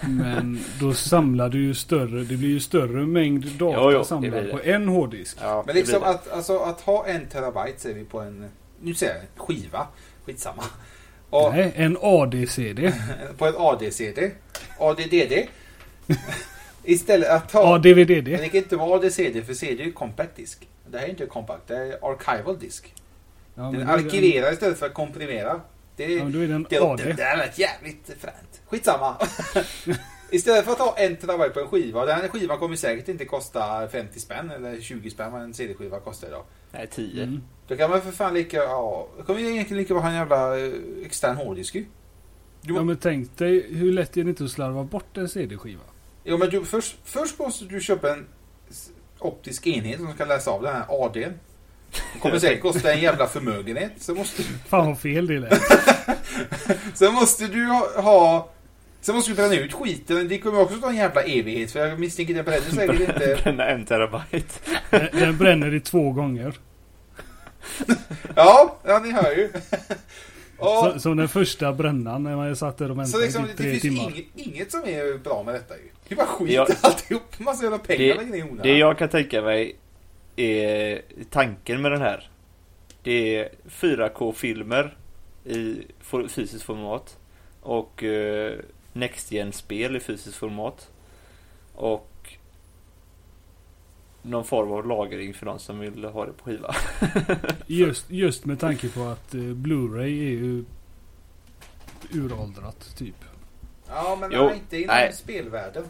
men då samlar du ju större, det blir ju större mängd data Jo, jo, samlad på en hårddisk. Ja, Men liksom att, alltså, att ha en terabyte säger vi på en, nu säger jag skiva, skitsamma. Och Nej, en AD-CD. på ett AD-CD. ADDD. Istället att ta... Men ADVDD. det kan inte vara AD-CD för CD är ju compact disk. Det här är inte compact, det är archival disk. Ja, men Den det en- arkiverar istället för att komprimera. Det, Ja, men då är det en det, AD. det där lät jävligt fränt. Skitsamma. Istället för att ha en terabyte på en skiva. Den här skivan kommer säkert inte kosta 50 spänn eller 20 spänn vad en CD-skiva kostar idag. Nej, 10. Mm. Då kan man för fan lika, ja, då kommer vi egentligen lika bra ha en jävla eh, extern hårddisk ju. Du, Ja men tänk dig hur lätt är det inte att slarva bort en CD-skiva? Jo men du, först, först måste du köpa en optisk enhet som ska läsa av den här ADn. Det kommer säkert kosta en jävla förmögenhet. Så måste, Fan vad fel det lät. sen måste du ha, ha Sen måste du bränna ut skiten. Det kommer också ta en jävla evighet. För jag misstänker den bränner säkert inte. Bränna en terabyte. Den, den bränner i två gånger. Ja, ja ni hör ju. Och, Så, som den första brännan när man satt där och så väntade liksom, i det tre finns timmar. inget, inget som är bra med detta ju. Det är bara skit Ja. alltihop. Massa jävla pengar Det, lägger ner i onödan. det jag kan tänka mig är tanken med den här. Det är 4K-filmer i fysiskt format. Och eh, Next Gen-spel i fysiskt format. Och någon form av lagring för de som vill ha det på skiva. Just, just med tanke på att eh, Blu-ray är ju uråldrat typ. Ja, men Jo, nej, inte inom nej. spelvärlden.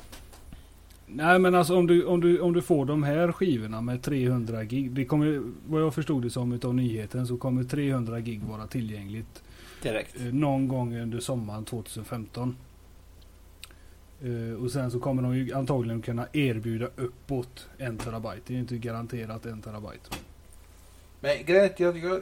Nej men alltså om du, om, du, om du får de här skivorna med 300 gig. Det kommer, vad jag förstod det som utav nyheten så kommer 300 gig vara tillgängligt Direkt. eh, någon gång under sommaren 2015. Eh, och sen så kommer de ju antagligen kunna erbjuda uppåt en terabyte. Det är ju inte garanterat en terabyte. Men grejen är att jag, jag,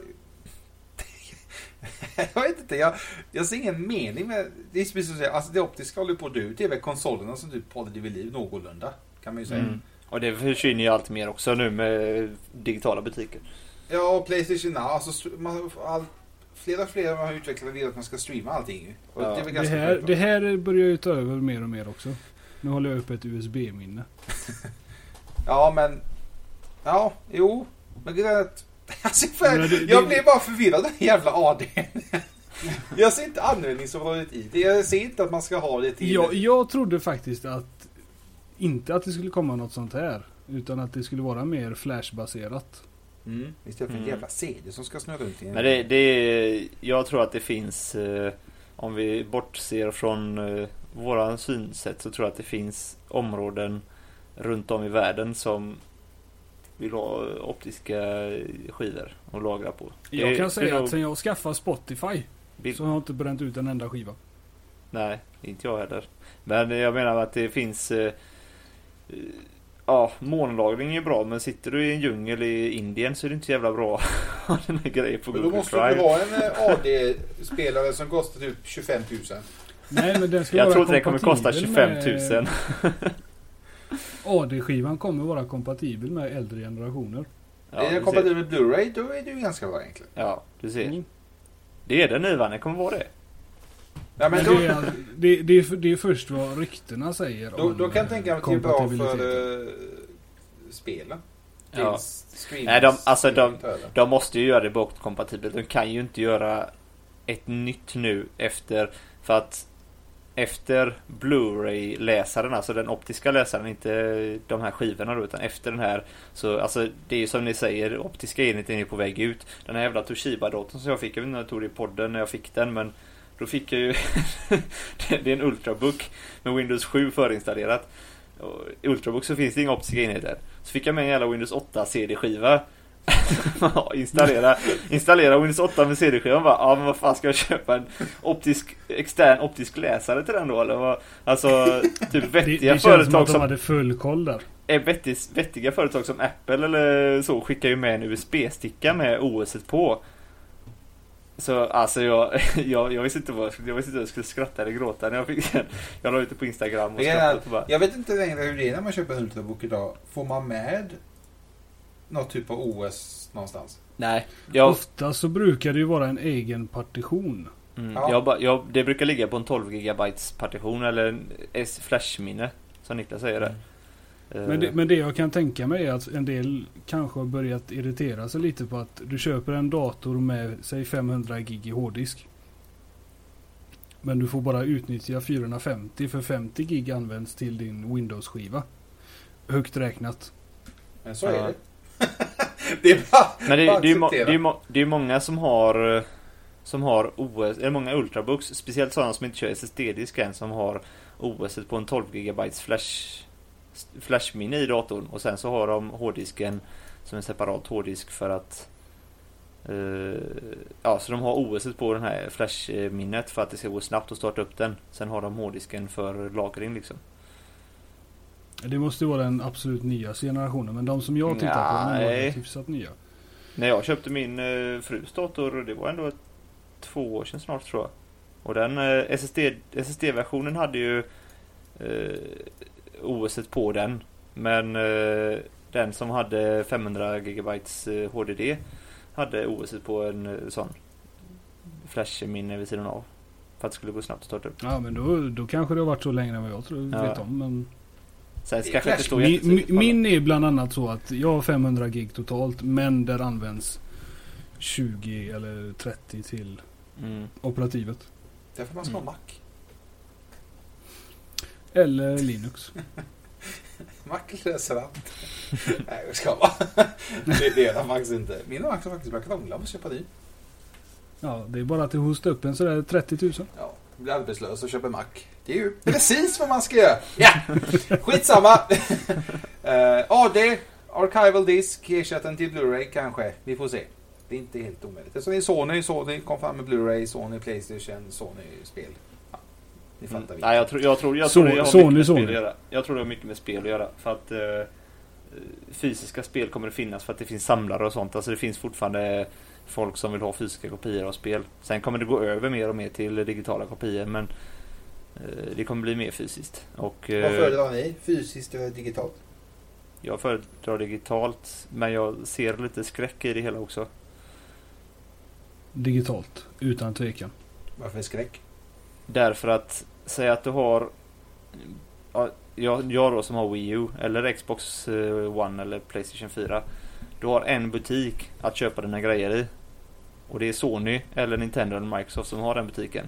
jag vet inte, jag, jag ser ingen mening med... Det är precis som säger, alltså det optiska håller på att dö ut. Det är väl konsolerna som typ håller det vid liv någorlunda. Kan man ju säga. Mm. Och det försvinner ju allt mer också nu med digitala butiker. Ja, och Playstation Now. Alltså, st- man, all, flera och flera har utvecklat vill att man ska streama allting. Och Ja. det Det här, det här börjar ju ta över mer och mer också. Nu håller jag upp ett USB-minne. Ja, men... Ja, jo. Men grejen är att... Alltså, för, det- jag det- blir bara förvirrad av den jävla ADn. jag ser inte användningsområdet i det. Jag ser inte att man ska ha det till... Jag, jag trodde faktiskt att inte att det skulle komma något sånt här. Utan att det skulle vara mer flashbaserat. Mm, istället för en Mm. jävla CD som ska snurra runt i en... Men det, det är, jag tror att det finns, eh, om vi bortser från eh, våran synsätt så tror jag att det finns områden runt om i världen som vill ha optiska skivor att lagra på. Jag Det- kan säga nog- att sen jag skaffade Spotify Bil- så har jag inte bränt ut en enda skiva. Nej, inte jag heller. Men jag menar att det finns eh, eh, Ja, månlagring är bra men sitter du i en djungel i Indien så är det inte så jävla bra att ha den här grejen på Men då Google måste du Drive. ha en eh, AD-spelare som kostar typ 25 000. Nej men den ska Jag vara tror inte det kommer kosta kompatibel 25 000. med- AD-skivan kommer vara kompatibel med äldre generationer. Ja, är den kompatibel med Blu-ray då är det ju ganska bra egentligen. Ja, du ser. Mm. Det är den nu va? Den kommer vara det. Ja, men Men då, det, är, det, det, är, det är först vad ryktena säger då, om då kan jag tänka mig att det är bra för uh, spelen. Ja. Nej, de- alltså, de-. De måste ju göra det bakåtkompatibelt. De kan ju inte göra ett nytt nu efter för att efter Blu-ray-läsaren, alltså den optiska läsaren, inte de här skivorna då, utan efter den här så, alltså det är ju som ni säger, optiska enheten är på väg ut. Den här jävla Toshiba-datorn som jag fick, jag vet inte om jag tog det i podden när jag fick den, men då fick jag ju Det är en Ultrabook med Windows 7 förinstallerat. I Ultrabook så finns det inga optiska enheter. Så fick jag med en jävla Windows 8 CD-skiva. Installera, installera Windows 8 med CD-skivan bara, ja men vad fan ska jag köpa en optisk, extern optisk läsare till den då eller vad? Alltså, typ Det, vettiga det känns som företag att de som, hade full koll där. är vettig, vettiga företag som Apple eller så skickar ju med en USB-sticka med OS på. Så alltså jag, jag, jag visste inte vad jag visste inte om jag skulle skratta eller gråta när jag fick den. Jag la ut det på Instagram och skrattade bara, Jag vet inte längre hur det är när man köper en Ultrabook idag. Får man med något typ av OS någonstans? nej. Jag, Ofta så brukar det ju vara en egen partition. mm, Ja. jag, bara- jag, det brukar ligga på en 12 GB partition eller flashminne. Som Niklas säger det. Eh, Men det, men det jag kan tänka mig är att en del kanske har börjat irritera sig lite på att du köper en dator med säg 500 gig i hårddisk. Men du får bara utnyttja 450 för 50 gig används till din Windows-skiva. Högt räknat. Men så Ja. är det. det är bara, Men det, bara det, är, det, är, det är många som har eh, Som har OS, eller många Ultrabooks Speciellt sådana som inte kör SSD-disk än Som har OS på en 12 GB flash Flashminne i datorn och sen så har de hårddisken Som en separat hårddisk för att eh, Ja så de har OS på den här flashminnet För att det ska gå snabbt att starta upp den Sen har de hårddisken för lagring liksom Det måste vara den absolut nyaste generationen. Men de som jag tittar på de är Nej. hyfsat nya. När jag köpte min eh, frus dator, det var ändå ett, två år sedan snart tror jag. Och den eh, SSD, SSD-versionen hade ju eh, OS på den. Men eh, den som hade 500 GB eh, HDD hade OS på en eh, sån flashminne vid sidan av. För att det skulle gå snabbt att starta upp. Ja men då, då kanske det har varit så länge än vad jag tror, Ja. vet om. Men Sen kanske inte min, min är bland annat så att jag har 500 gig totalt. Men där används 20 eller 30 till mm. operativet. Därför man ska ha Mm. Mac. Eller Linux. Mac löser allt. Nej, jag ska bara. det, det är den faktiskt inte. Min Mac har faktiskt börjat krångla att köpa ny. Ja det är bara att hosta upp en sådär 30 000. Ja, blir arbetslös och köper Mac. Det är ju precis vad man ska göra. Ja, skitsamma. uh, AD, Archival Disk, ersätta den till Blu-ray kanske. Vi får se. Det är inte helt omöjligt. Det är Sony, Sony kom fram med Blu-ray, Sony Playstation, Sony-spel. Ja, ni fattar. Mm. Nej, jag tror, jag tror, jag Så- tror det har Sony, mycket med Sony. spel att göra. Jag tror det har mycket med spel att göra. För att eh, fysiska spel kommer att finnas för att det finns samlare och sånt. Alltså det finns fortfarande folk som vill ha fysiska kopior av spel. Sen kommer det gå över mer och mer till digitala kopior. Men eh, det kommer bli mer fysiskt. Och eh, Vad föredrar ni? Fysiskt eller digitalt? jag föredrar digitalt. Men jag ser lite skräck i det hela också. Digitalt. Utan tvekan. Varför skräck? Därför att säga att du har ja, jag, jag då som har Wii U eller Xbox eh, One eller Playstation 4. Du har en butik att köpa dina grejer i. Och det är Sony eller Nintendo eller Microsoft som har den butiken.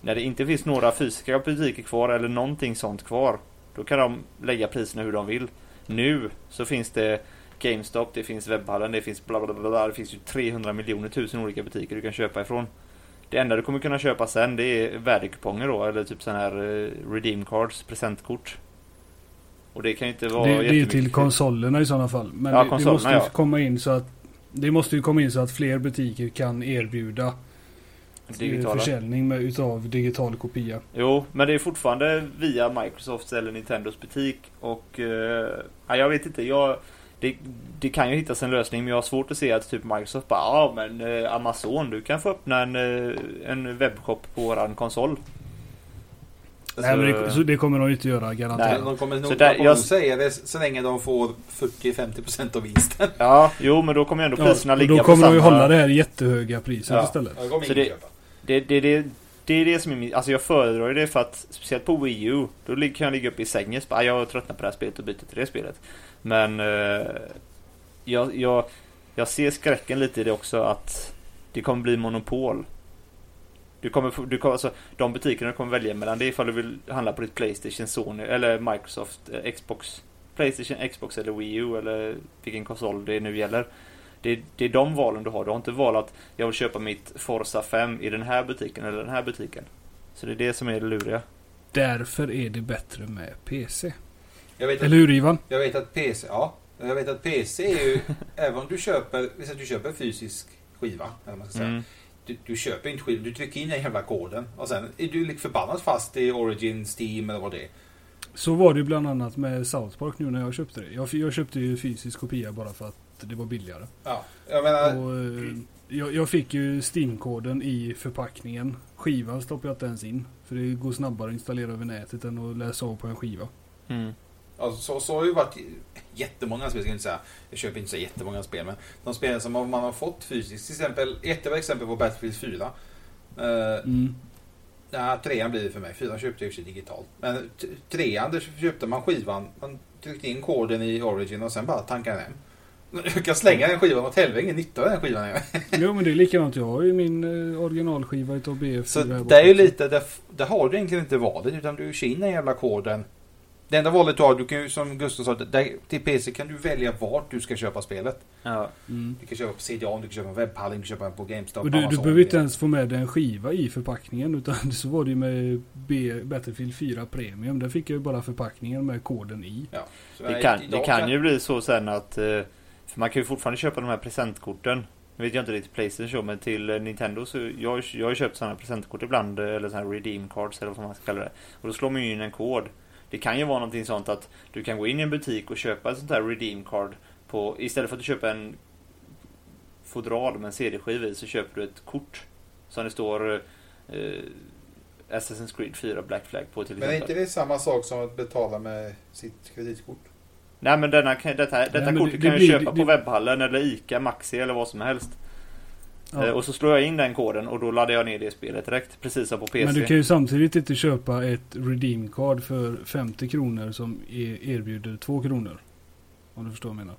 När det inte finns några fysiska butiker kvar eller någonting sånt kvar. Då kan de lägga priserna hur de vill. Nu så finns det GameStop, det finns webbhallen, det finns bla bla bla, bla. Det finns ju 300 miljoner tusen olika butiker du kan köpa ifrån. Det enda du kommer kunna köpa sen det är värdekuponger då eller typ sån här eh, redeem cards, presentkort. Och det kan ju inte vara Det, det är jättemycket till konsolerna i sådana fall. Men Ja, det, det måste ju ja. komma in så att det måste ju komma in så att fler butiker kan erbjuda eh, digitala. försäljning med, utav digital kopia. Jo, men det är fortfarande via Microsofts eller Nintendos butik och eh, ja, jag vet inte, jag det, det kan ju hittas en lösning men jag har svårt att se att typ Microsoft bara ja men eh, Amazon du kan få öppna en, eh, en webbshop på våran konsol. Nej, men det, så det kommer de ju inte göra garanterat. Men de kommer nog där- jag- säga det så länge de får 40-50% av vinsten. Ja, jo men då kommer ju ändå Ja, priserna och ligga då på kommer de ju samma... hålla det här jättehöga priset Ja. istället. Kommer Så det-. Det, det, det, det är det som är min, alltså jag föredrar ju det för att speciellt på Wii U då kan jag ligga uppe i sängen och bara, "Ah, jag tröttnar på det här spelet och byter till det spelet. Men eh, jag, jag, jag ser skräcken lite i det också att det kommer bli monopol. Du kommer, du kommer, alltså, de butikerna du kommer välja mellan det är ifall du vill handla på ditt Playstation, Sony eller Microsoft, eh, Xbox. Playstation, Xbox eller Wii U eller vilken konsol det nu gäller. Det, det är de valen du har. Du har inte valt att jag vill köpa mitt Forza 5 i den här butiken eller den här butiken. Så det är det som är det luriga. Därför är det bättre med PC. Jag vet, att, Eller hur Ivan? jag vet att PC, ja. Jag vet att PC är ju, även om du köper, att du köper en fysisk skiva, eller man ska säga. Mm. Du, du köper inte skivan, du trycker in den jävla koden och sen är du lik förbannat fast i Origin, Steam eller vad det är. Så var det ju bland annat med South Park nu när jag köpte det. Jag, jag köpte ju fysisk kopia bara för att det var billigare. Ja, jag menar, Och, eh, jag, jag fick ju Steam-koden i förpackningen. Skivan stoppade jag inte ens in. För det går snabbare att installera över nätet än att läsa av på en skiva. Mm. Alltså, så, så har det ju varit jättemånga spel, ska jag inte säga. Jag köper inte så jättemånga spel, men de spel som man har fått fysiskt, till exempel, ett av exempel på Battlefield 4. Uh, Mm. Ja, trean blir det för mig. Fyran köpte jag ju digitalt. Men trean, där köpte man skivan. Man tryckte in koden i Origin och sen bara tankade den hem. Du kan slänga den skivan åt helvete, ingen nytta av den skivan. Jo men det är likadant. Jag har ju min eh, originalskiva utav BF4 Så det är ju lite, där har du egentligen inte valet utan du kör in den jävla koden. Det enda valet du har, du kan ju som Gustav sa, där, till PC kan du välja vart du ska köpa spelet. Ja. Mm. Du kan köpa på CDON, du kan köpa på webbhallen, du kan köpa på GameStop, Och du, du behöver inte ens få med en skiva i förpackningen utan så var det ju med B, Battlefield 4 Premium. Där fick jag ju bara förpackningen med koden i. Ja, Det kan, det kan ju bli så sen att... eh, För man kan ju fortfarande köpa de här presentkorten. Nu vet jag inte riktigt Playstation men till eh, Nintendo så jag, jag har ju köpt sådana presentkort ibland eh, eller sådana här redeem cards eller vad man ska kalla det. Och då slår man ju in en kod. Det kan ju vara någonting sånt att du kan gå in i en butik och köpa ett sånt här redeem card på istället för att du köper en fodral med en CD-skiva i så köper du ett kort som det står eh, Assassin's Creed 4 Black Flag på till Men är exempel. inte det samma sak som att betala med sitt kreditkort? Nej men denna, kan- detta, detta men kortet det- kan det jag blir- köpa det- på det- webbhallen eller ICA, Maxi eller vad som helst. Ja. Eh, Och så slår jag in den koden och då laddar jag ner det spelet direkt. Precis som på PC. Men du kan ju samtidigt inte köpa ett redeem card för 50 kronor som är, erbjuder 2 kronor. Om du förstår vad jag menar.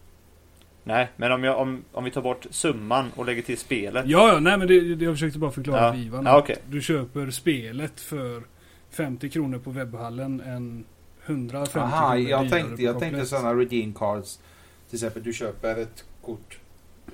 Nej, men om, jag, om, om vi tar bort summan och lägger till spelet. Ja, ja, nej men det, det jag försökte bara förklara Ja. Ivan. Ja, okej. Du köper spelet för 50 kronor på webbhallen än 150 Aha, kronor jag tänkte, jag tänkte sådana redeem cards. Till exempel du köper ett kort.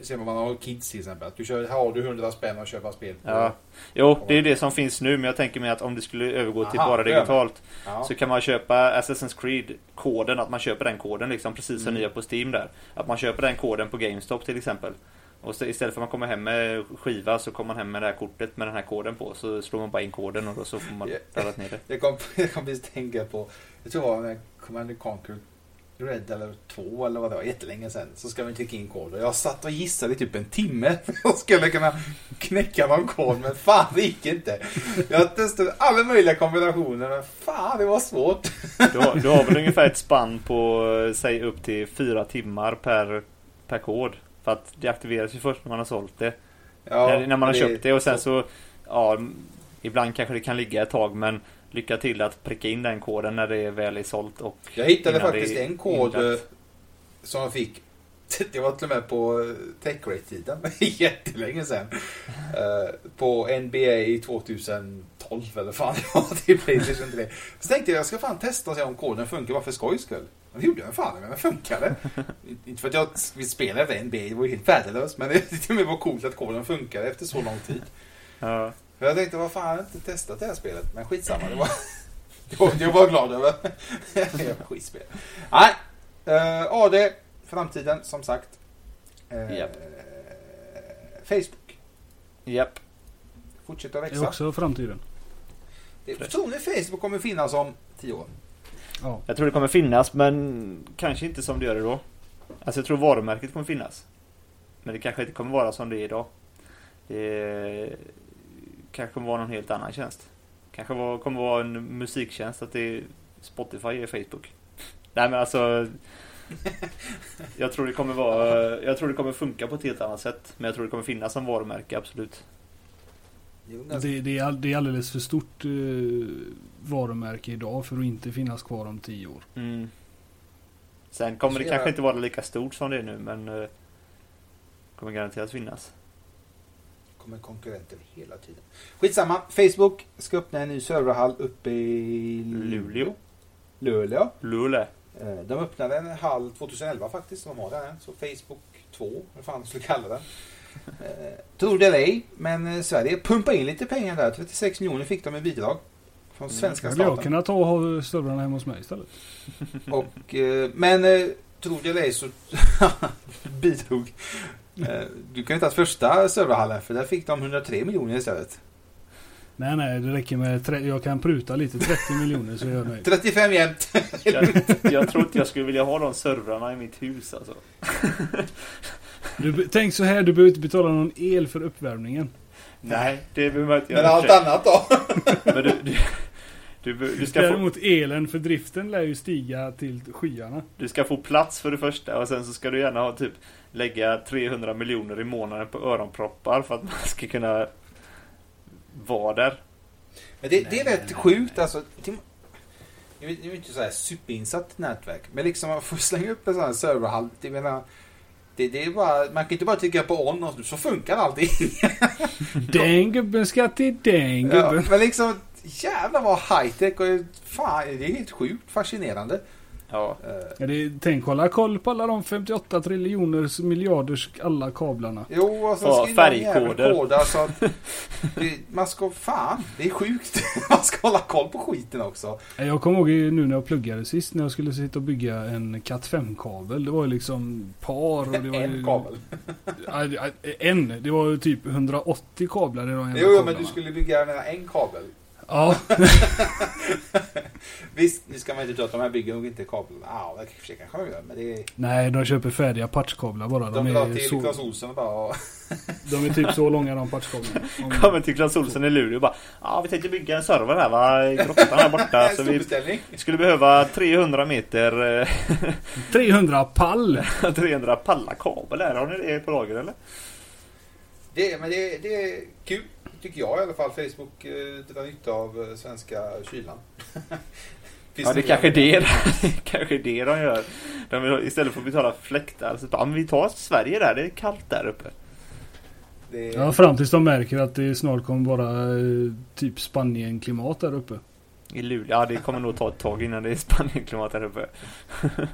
Ser man har kids till exempel. Att du kör, här har du 100 spänn att köpa spel på. Ja. Jo, det är det som finns nu, men jag tänker mig att om det skulle övergå till Aha, bara gör man. digitalt Ja. så kan man köpa Assassin's Creed-koden, att man köper den koden liksom precis som Mm. ni gör på Steam där. Att man köper den koden på GameStop till exempel. Och så istället för att man kommer hem med skiva så kommer man hem med det här kortet med den här koden på. Så slår man bara in koden och då så får man Ja. laddat ner det. Jag kom, jag kom precis tänka på, jag tror det var när Command Conquer Red eller 2 eller vad det var, jättelänge sedan. Så ska man trycka in kod. Och jag satt och gissade i typ en timme. Och skulle kunna knäcka någon kod, men fan det gick inte. Jag testade alla möjliga kombinationer, men fan det var svårt. Du har, du har väl ungefär ett spann på, eh, säg upp till fyra timmar per, per kod. För att det aktiveras ju först när man har sålt det. när, när man har köpt det och sen så, ja, ibland kanske det kan ligga ett tag men lycka till att pricka in den koden när det väl är sålt och Jag hittade faktiskt det är en kod inlagt. eh, som jag fick. Det var till och med på eh, TechRate-tiden. Jättelänge sedan. Eh, på NBA 2012 eller fan det var till Playstation 3. Så tänkte jag jag ska fan testa och se om koden funkar bara för skojs skull. Det gjorde den fan, men den funkade. Inte för att jag vill spela över NBA, det var ju helt värdelöst. Men det med var coolt att koden funkade efter så lång tid. Ja, För jag tänkte, vad fan, jag har inte testat det här spelet. Men skitsamma, det var... det var jag var glad över. Skitspel. Nej. Uh, AD, framtiden, som sagt. Uh, Japp. Facebook, japp. fortsätter att Det är växa. också framtiden. Det- Tror ni Facebook kommer finnas om tio år? Ja. Jag tror det kommer finnas men kanske inte som det gör idag. Alltså jag tror varumärket kommer finnas. Men det kanske inte kommer vara som det är idag. Det kanske kommer vara någon helt annan tjänst. Kanske var, kommer vara en musiktjänst att det är Spotify är Facebook. Nej men alltså Jag tror det kommer vara Jag tror det kommer funka på ett helt annat sätt. Men jag tror det kommer finnas som varumärke, absolut. Det, det, är, det är alldeles för stort eh, varumärke idag för att inte finnas kvar om 10 år. Mm. Sen kommer det kanske inte vara lika stort som det är nu men eh, Kommer garanterat finnas. Kommer konkurrenter hela tiden. Skitsamma. Facebook ska öppna en ny serverhall uppe i Luleå. Luleå. Lule. Eh, De öppnade en hall 2011 faktiskt. De har den än. Så Facebook 2, vad fan skulle kalla den. Eh, Tror det eller ej, men eh, Sverige pumpar in lite pengar där. 36 miljoner fick de i bidrag. Från svenska Skulle jag staten. kunna ta och ha servrarna hemma hos mig istället? Och, men tror det eller ej så bidrog. Eh, du kan ju ta första serverhallen för där fick de 103 miljoner istället. Nej, nej, det räcker med... Tre, jag kan pruta lite. 30 miljoner så är jag nöjd. 35 jämt. Jag, jag tror inte jag skulle vilja ha de servrarna i mitt hus alltså. Du, tänk så här, du behöver inte betala någon el för uppvärmningen. Nej, det behöver man inte Men göra. allt annat då? Men du, du, du, du, ska få, Däremot elen för driften lär ju stiga till skyarna. du ska få plats för det första och sen så ska du gärna ha typ lägga 300 miljoner i månaden på öronproppar för att man ska kunna vara där. Men det, det är rätt sjukt alltså. Jag är ju inte så här superinsatt nätverk. Men liksom man får slänga upp en sån här serverhall. Jag menar, Det, det är bara, man kan inte bara trycka på on och så funkar allting. Den gubben ska till den Ja, gubben. men liksom, jävlar vad high tech och fan, det är helt sjukt fascinerande. Ja. Eh, Ja, det är, tänk hålla koll på alla de 58 triljoners miljarders alla kablarna. Jo, och så Ja, färgkoder. koder så att det, man ska, fan, det är sjukt. Man ska hålla koll på skiten också. Jag kommer ihåg nu när jag pluggade sist när jag skulle sitta och bygga en Cat 5-kabel. Det var ju liksom par och det var En ju, kabel. En. Det var ju typ 180 kablar i de Jo, jo, men du skulle bygga en kabel. Ja, Visst, nu ska man inte tro att de här bygger nog inte kabel. Ja, det kanske kanske de gör, men det är... nej de köper färdiga patchkablar bara. De De, är, till Clas så, Ohlson och bara... och- de är typ så långa de patchkablarna. Om- Kommer till Clas Ohlson i Luleå och bara Ja vi tänkte bygga en server här va, i grottan här borta. så vi skulle behöva 300 meter, eh, 300 pall! 300 pallar kabel här. Har ni det på lager eller? Det, men det, det är kul, tycker jag i alla fall. Facebook eh, drar nytta av eh, svenska kylan. Ja det är kanske det, kanske det de gör. De vill, istället för att betala fläktar så bara, men vi tar Sverige där, det är kallt där uppe. Det, Ja, fram tills de märker att det snart kommer vara eh, typ Spanien-klimat där uppe. I Luleå, ja det kommer nog ta ett tag innan det är Spanienklimat där uppe.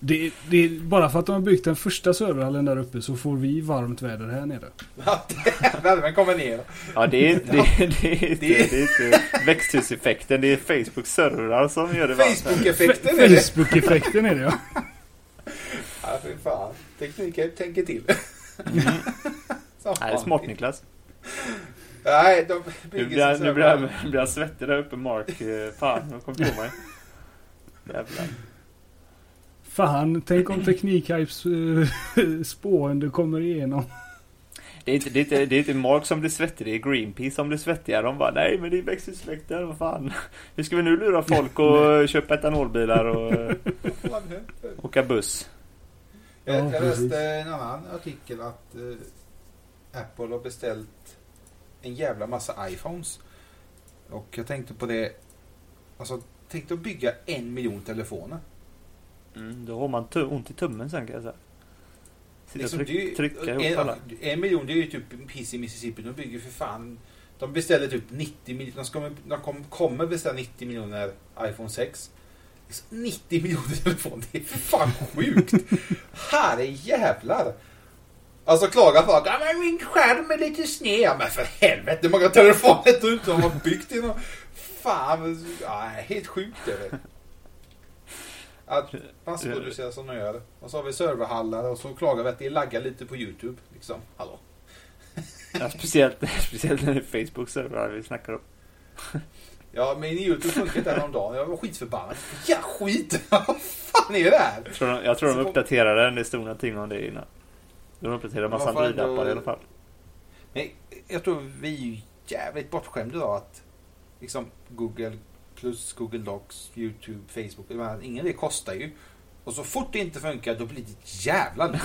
Det, det är bara för att de har byggt den första serverhallen där uppe så får vi varmt väder här nere. Värmen kommer ner. Ja det är, det, det, det, är, inte, det är inte växthuseffekten, det är Facebook servrar som gör det varmt. Facebook-effekten är det. Facebook-effekten är det ja. Ja, fy fan. Tekniken tänker till. Nej, det är smart Niklas. Nej, de Nu bygger blir, nu blir, jag, blir svettig där uppe Mark. Eh, Fan, jag kom på mig. Jävlar. Fan, tänk om Teknikhypes uh, spående kommer igenom. Det är, inte, det, är inte, det är inte Mark som blir svettig, det är Greenpeace som blir svettiga. De bara nej men det är växthuseffekten, vad fan. Hur ska vi nu lura folk och köpa etanolbilar och eh, åka buss? Jag, Ja, jag läste en annan artikel att eh, Apple har beställt en jävla massa iPhones. Och jag tänkte på det. Alltså, tänkte att bygga en miljon telefoner. Mm, då har man ont i tummen sen kan jag säga. Sitta Liksom, ju- tryck, trycka ihop alla. en, en miljon, det är ju typ en piss i Mississippi. De bygger för fan. De beställer typ 90 miljoner. De, ska, de kom, kommer beställa 90 miljoner iPhone 6. Liksom 90 miljoner telefoner. Det är för fan sjukt. Här är jävlar. Alltså klagar folk. Ja, men min skärm är lite sned. Ja, men för helvete. Hur många telefoner tror du inte de har byggt i någon... Fan. Ja, helt sjukt är det. Att massproducera som de gör. Och så har vi serverhallar och så klagar vi att det laggar lite på YouTube. Liksom. Hallå. Ja, speciellt, speciellt när det är Facebook servrar vi snackar om. Ja, men YouTube funkar inte häromdagen. Jag var skitförbannad. Ja, skit! Vad fan är det här? Jag tror de, jag tror de uppdaterade den, det stod någonting om det innan. De uppdaterade massa Varför ändå- Android-appar i alla fall. Men jag tror vi är ju jävligt bortskämda idag att liksom Google plus Google Docs, YouTube, Facebook. jag Ingen det kostar ju. Och så fort det inte funkar då blir det jävla.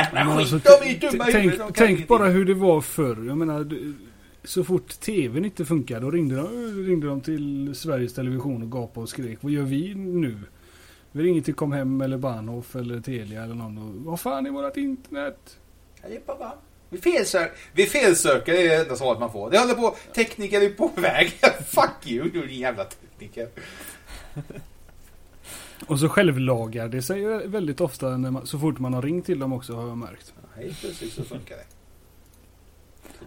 Jävla Men skit! alltså, De är ju dumma tänk, tänk bara hur det var förr. Jag menar, så fort tvn inte funkade då ringde de, ringde de till Sveriges Television och gapade och skrek. Vad gör vi nu? Vi ringer till Comhem eller Bahnhof eller Telia eller någon. Och, Vad fan är vårt internet? Ja, det är bara- Vi, felsök, vi felsöker, det är det enda svaret man får. Det håller på, tekniker är på väg. Fuck you, du din jävla tekniker. Och så självlagar det sig väldigt ofta när man, så fort man har ringt till dem också har jag märkt. Helt plötsligt så funkar det.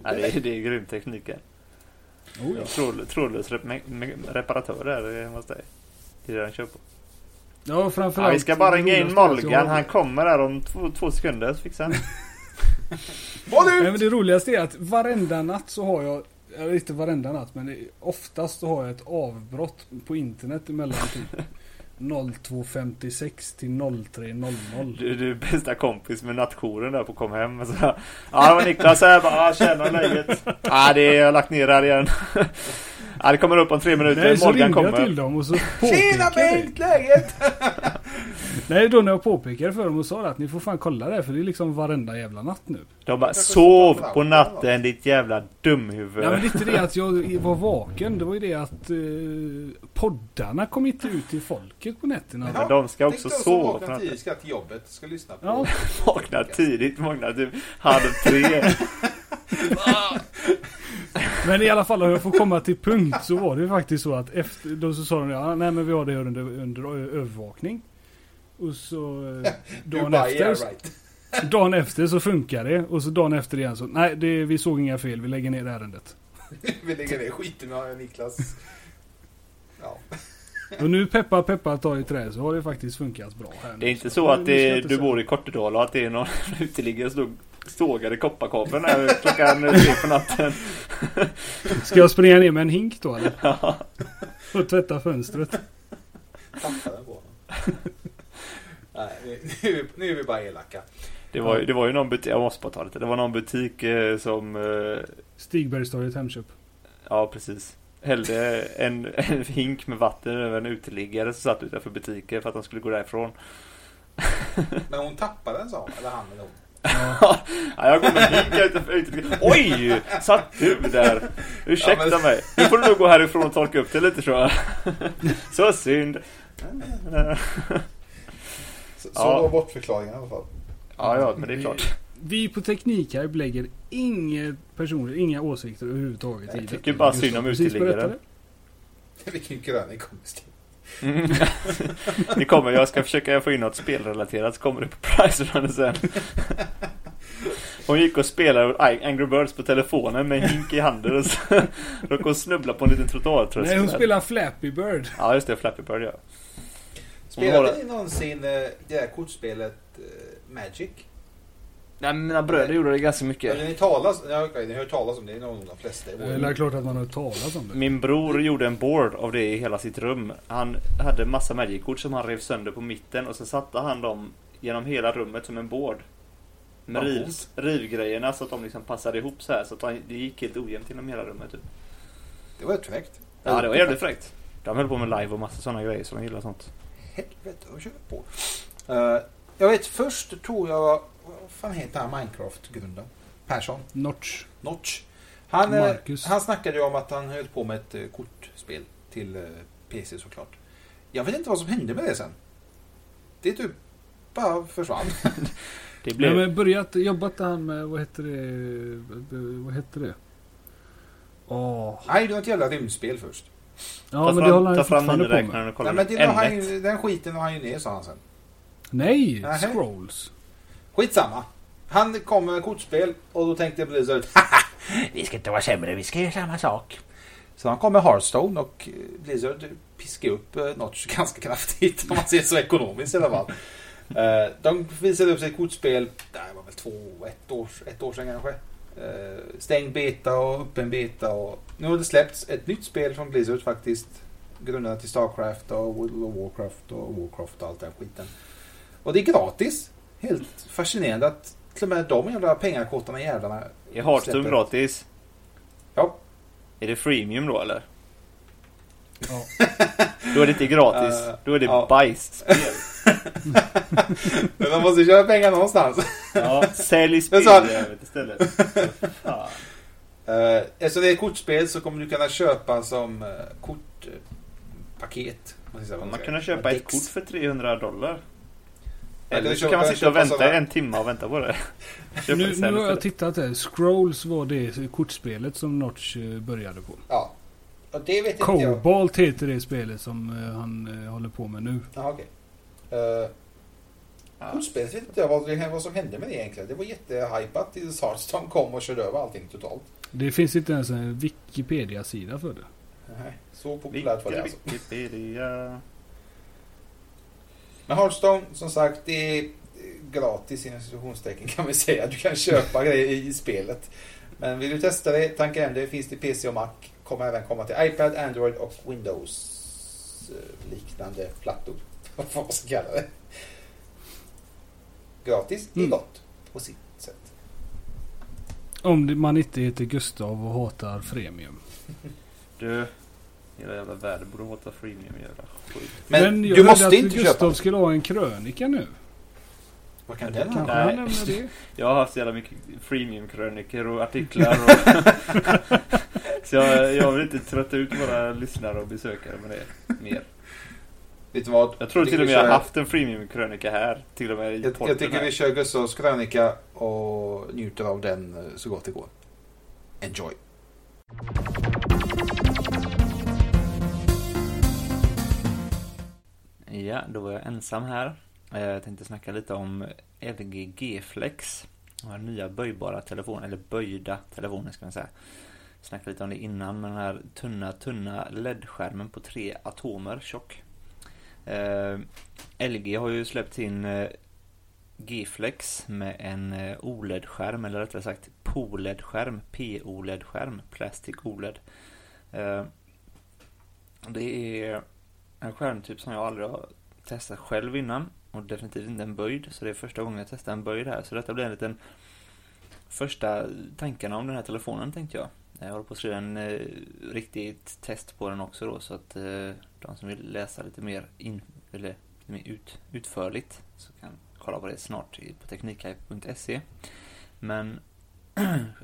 Ja, det, är, det är grym teknik. här. Oh, ja. Tråd, trådlös rep, reparatör där, jag säga. Det är det han kör på. Ja, framförallt. Ja, vi ska bara ringa in Molgan. Han kommer där om två, två sekunder så fixar han. Håll Nej, ut! men det roligaste är att varenda natt så har jag, eller inte varenda natt, men oftast så har jag ett avbrott på internet emellan typ 02.56 till 03.00. Du, du är bästa kompis med nattjouren där på kom hem. och Så, ja, det var Niklas här. Bara, ah, tjena läget. Ja, det är, jag har lagt ner här igen. Ja, det kommer upp om tre minuter. Nej, så Morgan ringde jag kommer. till dem och så Tjena. Bengt, läget? Nej, då när jag påpekade för dem och sa att ni får fan kolla det här, för det är liksom varenda jävla natt nu. De bara sov på natten ditt jävla dumhuvud. Ja, men det är inte det att jag var vaken. Det var ju det att eh, poddarna kom inte ut till folket på nätterna. Men de ska tänk också de som sova på vaknar natten. tidigt, ska till jobbet, ska lyssna på... Ja. Vaknar tidigt, vaknar typ halv tre. Men i alla fall om jag får komma till punkt så var det ju faktiskt så att efter, då så sa de ja, nej men vi har det under, under övervakning. Och så eh, dagen bara, efter, right. dagen efter så funkar det. Och så dagen efter igen så, nej det, vi såg inga fel, vi lägger ner ärendet. Vi lägger ner skiten med Niklas. Ja. Och nu peppa peppa ta i trä så har det faktiskt funkat bra här. Det är inte så att det, du bor i Kortedala och att det är någon uteliggare som sågade kopparkabeln här klockan tre på natten. Ska jag springa ner med en hink då eller? Och tvätta fönstret. Tappade den på honom. Nej, nu, nu, är vi bara elaka. Det var, det var ju någon butik, jag måste bara ta lite. Det var någon butik eh, som, eh, Stigbergstorget Hemköp. ja precis. Hällde en, en hink med vatten över en uteliggare som satt utanför butiken för att de skulle gå därifrån. Men hon tappade den sa hon, eller han eller hon. Ja, jag går med hink utanför uteliggaren. Oj! Satt du där? Ursäkta Ja, men- mig. Nu får du nog gå härifrån och torka upp det lite tror jag. Så synd. Så, Ja. var bortförklaringen i alla fall. Ja, ja, men det är klart. Vi på Teknikhype lägger inga personer, inga åsikter överhuvudtaget Jag i tycker detta. bara synd om Precis uteliggare. berättade. Vilken krönika kommer Stig. Mm. Det kommer, jag ska försöka få in något spelrelaterat så kommer det på Pricerunner sen. Hon gick och spelade Angry Birds på telefonen med en hink i handen och så råkade hon snubbla på en liten trottoartröskel. Nej, hon spelar Flappy Bird. Ja, just det. Flappy Bird, ja. Spelade ni någonsin eh, det här kortspelet eh, Magic? Nej, men mina bröder gjorde det ganska mycket. Eller ni talas, ja, okej, ni har hört talas om det, det är nog de flesta Det är klart att man har hört talas om det. Min bror gjorde en board av det i hela sitt rum. Han hade massa Magic-kort som han rev sönder på mitten och så satte han dem genom hela rummet som en board. Med riv, rivgrejerna så att de liksom passade ihop så här så att de- det gick helt ojämnt genom hela rummet. Typ. Det var rätt fräckt. Ja, det var jävligt fräckt. De höll på med live och massa sådana grejer så de gillar sånt. Helvete, vad kör vi på? Eh, jag vet, först tror jag, vad fan heter han Minecraft-grundaren? Persson? Notch. Notch. Han, eh, Marcus. han snackade ju om att han höll på med ett eh, kortspel till PC såklart. Jag vet inte vad som hände med det sen. Det typ bara försvann. Det blev... Nej, men börjat, jobbat han med, vad heter det? Vad heter det? Åh. Nej, det var ett jävla rymdspel först. Ja, ta men fram, det håller han ta ju fram miniräknaren och kolla. Nej, men det han N1. ju, den skiten la han ju ner sa han sen. Nej, Nähä. Scrolls. Skitsamma. Han kom med kortspel och då tänkte Blizzard Haha, vi ska inte vara sämre, vi ska göra samma sak. Så han kom med Hearthstone och eh, Blizzard piskade upp eh, Notch ganska kraftigt om man ser så ekonomiskt i alla fall. Eh, De visade upp sitt kortspel, det var väl två, ett år, ett år sedan kanske. Eh, Stängd beta och öppen beta och nu har det släppts ett nytt spel från Blizzard faktiskt. Grundat till Starcraft och World of Warcraft och Warcraft och allt den skiten. Och det är gratis. Helt fascinerande att till och med de jävla pengakottarna jävlarna Är Hearthstone gratis? Ja. Är det freemium då eller? Ja. Då är det inte gratis. Eh, Då är det ja. bajsspel. Men de måste köra pengar någonstans. Ja, sälj speljävel istället. Uh, eftersom det är ett kortspel så kommer du kunna köpa som uh, kortpaket. Man kan köpa ett kort för 300 dollar. Eller du så kan man sitta och vänta sådana- en timme och vänta på det. Nu, det nu har jag tittat här. Scrolls var det kortspelet som Notch eh, började på. Ja. Och det vet inte jag. Cobalt heter det spelet som eh, han eh, håller på med nu. Jaha, okej. Uh, Kortspelet vet inte jag vad, vad som hände med det egentligen. Det var jättehypat tills Hearthstone kom och körde över allting totalt. Det finns inte ens en Wikipedia-sida för det. Nej, så populärt var det alltså. Wikipedia. Men Hearthstone, som sagt, det är gratis inom situationstecken kan vi säga. Du kan köpa grejer i spelet. Men vill du testa det, tanka hem det, finns det i PC och Mac. Kommer även komma till iPad, Android och Windows eh, liknande plattor. Vad man ska kalla det. Gratis, det är Mm. gott på sitt sätt. Om det- man inte heter Gustav och hatar Freemium. Du, Hela jävla världen borde hata freemium jävla skit. Men, jag du måste att inte Gustav köpa. skulle ha en krönika nu. Vad kan den handla Nej. han nämner det. Jag har haft så jävla mycket freemium-krönikor och artiklar och Så jag, jag vill inte trötta ut våra lyssnare och besökare med det mer. Vet du vad? Jag tror till och vi med jag har haft en freemium-krönika här. Till och med i Jag, jag tycker här. vi kör Gustavs krönika och njuter av den eh, så gott det går. Enjoy! Ja, då var jag ensam här. Eh, Jag tänkte snacka lite om LG G-Flex. Våra nya böjbara telefoner, eller böjda telefoner ska man säga. Snackade lite om det innan, med den här tunna, tunna LED-skärmen på tre atomer tjock. Eh, LG har ju släppt in eh, G-Flex med en eh, OLED-skärm, eller rättare sagt POLED-skärm, POLED-skärm, Plastic OLED. Eh, det är en skärmtyp som jag aldrig har testat själv innan och definitivt inte en böjd så det är första gången jag testar en böjd här så detta blir en liten första tankarna om den här telefonen tänkte jag. Jag håller på att skriva en eh, riktigt test på den också då så att eh, de som vill läsa lite mer, in, eller, lite mer ut, utförligt så kan kolla på det snart på teknikhype.se. Men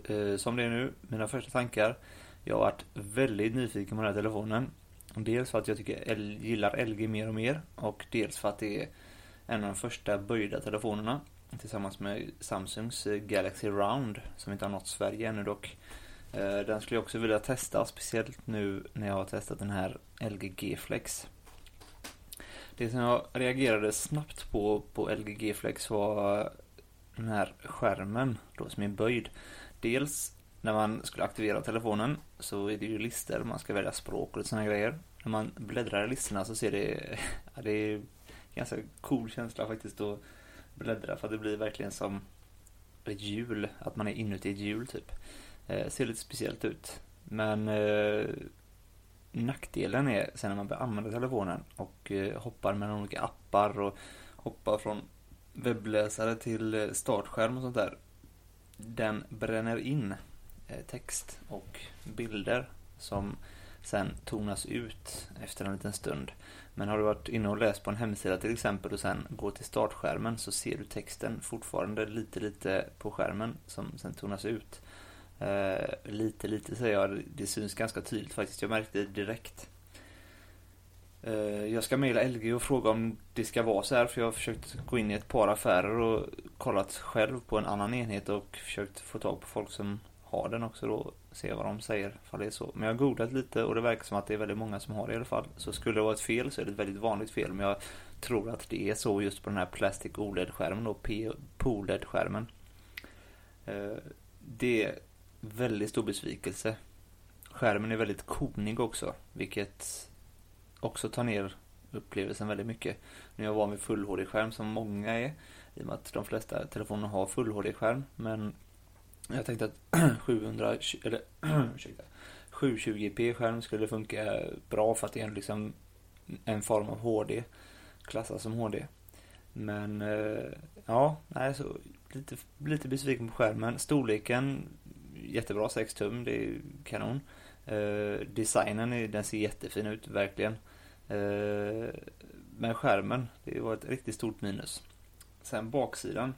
eh, som det är nu, mina första tankar. Jag har varit väldigt nyfiken på den här telefonen. Dels för att jag tycker L- gillar LG mer och mer och dels för att det är en av de första böjda telefonerna tillsammans med Samsungs Galaxy Round som inte har nått Sverige ännu dock. Eh, den skulle jag också vilja testa, speciellt nu när jag har testat den här LG G-Flex. Det som jag reagerade snabbt på på LG G-Flex var den här skärmen då som är böjd. Dels när man skulle aktivera telefonen så är det ju listor, man ska välja språk och lite sådana grejer. När man bläddrar i listorna så ser det, ja, det är ganska cool känsla faktiskt att bläddra för att det blir verkligen som ett hjul, att man är inuti ett hjul typ. Eh, ser lite speciellt ut. Men eh, nackdelen är sen när man börjar använda telefonen och eh, hoppar mellan olika appar och hoppar från webbläsare till eh, startskärm och sånt där. Den bränner in eh, text och bilder som sen tonas ut efter en liten stund. Men har du varit inne och läst på en hemsida till exempel och sen går till startskärmen så ser du texten fortfarande lite lite på skärmen som sen tonas ut. Eh, lite lite säger jag, det syns ganska tydligt faktiskt. Jag märkte det direkt. Eh, jag ska mejla LG och fråga om det ska vara så här för jag har försökt gå in i ett par affärer och kollat själv på en annan enhet och försökt få tag på folk som har den också då. Se vad de säger ifall det är så. Men jag har googlat lite och det verkar som att det är väldigt många som har det i alla fall. Så skulle det vara ett fel så är det ett väldigt vanligt fel. Men jag tror att det är så just på den här Plastic OLED-skärmen då. P- POLED-skärmen. Eh, Det väldigt stor besvikelse. Skärmen är väldigt konig också. Vilket också tar ner upplevelsen väldigt mycket. Nu är jag van vid full HD-skärm som många är. I och med att de flesta telefoner har full HD-skärm. Men jag tänkte att 700, eller 720p-skärm skulle funka bra för att det är liksom en form av HD. Klassas som HD. Men eh, ja, nej, så lite, lite besviken på skärmen. Storleken jättebra, 6 tum, det är kanon. Eh, designen är, den ser jättefin ut, verkligen. Eh, men skärmen, det var ett riktigt stort minus. Sen baksidan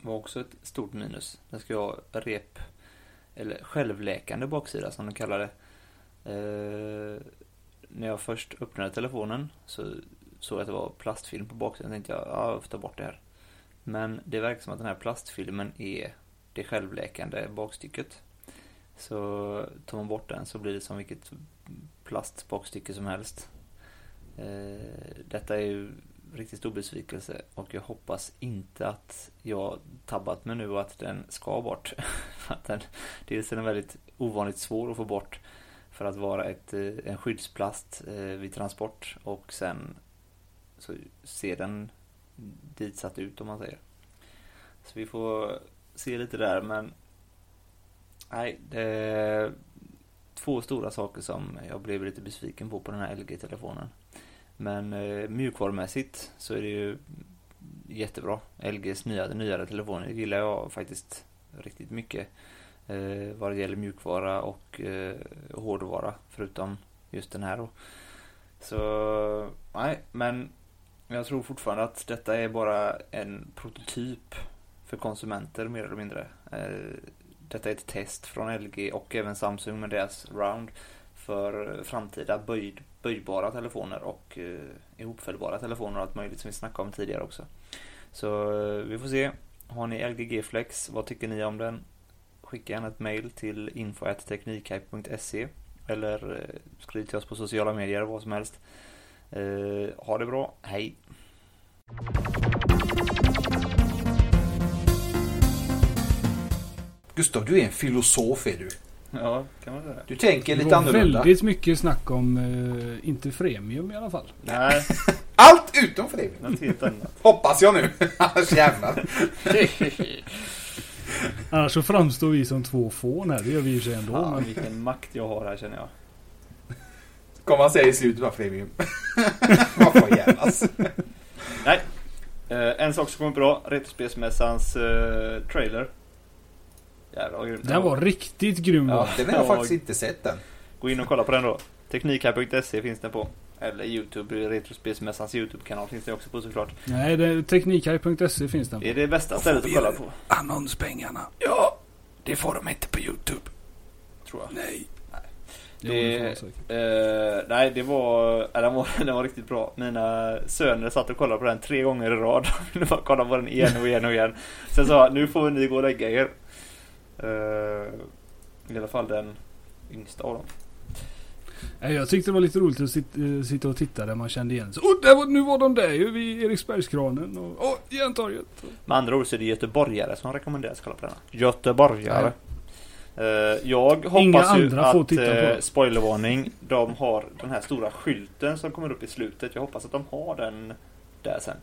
var också ett stort minus. Den ska ha rep, eller självläkande baksida som de kallar det. Eh, när jag först öppnade telefonen så såg jag att det var plastfilm på baksidan. Då tänkte jag, ja, jag får ta bort det här. Men det verkar som att den här plastfilmen är det självläkande bakstycket. Så tar man bort den så blir det som vilket plastbakstycke som helst. Eh, detta är ju riktigt stor besvikelse och jag hoppas inte att jag tabbat mig nu och att den ska bort. Att den, dels är den väldigt ovanligt svår att få bort för att vara ett, eh, en skyddsplast eh, vid transport och sen så ser den ditsatt ut om man säger. Så vi får se lite där men nej, det är två stora saker som jag blev lite besviken på på den här LG-telefonen. Men eh, mjukvarumässigt så är det ju jättebra. LGs nya, nyare telefoner gillar jag faktiskt riktigt mycket. Eh, vad det gäller mjukvara och eh, hårdvara. Förutom just den här då. Så nej, men jag tror fortfarande att detta är bara en prototyp för konsumenter mer eller mindre. Eh, detta är ett test från LG och även Samsung med deras Round för eh, framtida böjd, böjbara telefoner och eh, ihopfällbara telefoner och allt möjligt som vi snackade om tidigare också. Så eh, vi får se. Har ni LG G-Flex? Vad tycker ni om den? Skicka gärna ett mail till info.teknikhype.se eller eh, skriv till oss på sociala medier, vad som helst. Eh, ha det bra, hej! Gustav, du är en filosof är du. Ja, kan man säga. Du tänker Det lite var annorlunda. väldigt mycket snack om, eh, inte Fremium i alla fall. Nej, Allt utom det. något helt annat. Hoppas jag nu. Annars jävlar. Annars så framstår vi som två fån här. Det gör vi för sig ändå. Fan, men vilken makt jag har här känner jag. Kommer han säga i slutet av premium. Varför jävlas? Nej. Eh, en sak som kommer bra. Retrospelsmässans eh, trailer. Jävlar vad grymt den var riktigt grym Ja. Den har jag faktiskt inte sett än. Gå in och kolla på den då. Teknikhype.se finns den på. Eller Youtube, Retrospelsmässans Youtube-kanal finns det också på såklart. Nej, det- teknikhype.se finns den på. Det är det bästa stället att kolla på. Annonspengarna. Ja, det får de inte på YouTube. Tror jag. Nej. Jo, Det- det man säkert. Eh, nej, det var, äh, den var, den var riktigt bra. Mina söner satt och kollade på den tre gånger i rad. De ville bara kolla på den igen och igen och igen. Sen sa jag, nu får ni gå och lägga er. Eh, I alla fall den yngsta av dem. Nej, Jag tyckte det var lite roligt att sitta, eh, sitta och titta där man kände igen sig. Där var, nu var de där ju vid Eriksbergskranen. Och, åh, Järntorget. Med andra ord så är det göteborgare som rekommenderas att kolla på denna. Göteborgare. Eh, jag hoppas Inga ju andra får att, titta på spoilervarning, de har den här stora skylten som kommer upp i slutet. Jag hoppas att de har den där sen.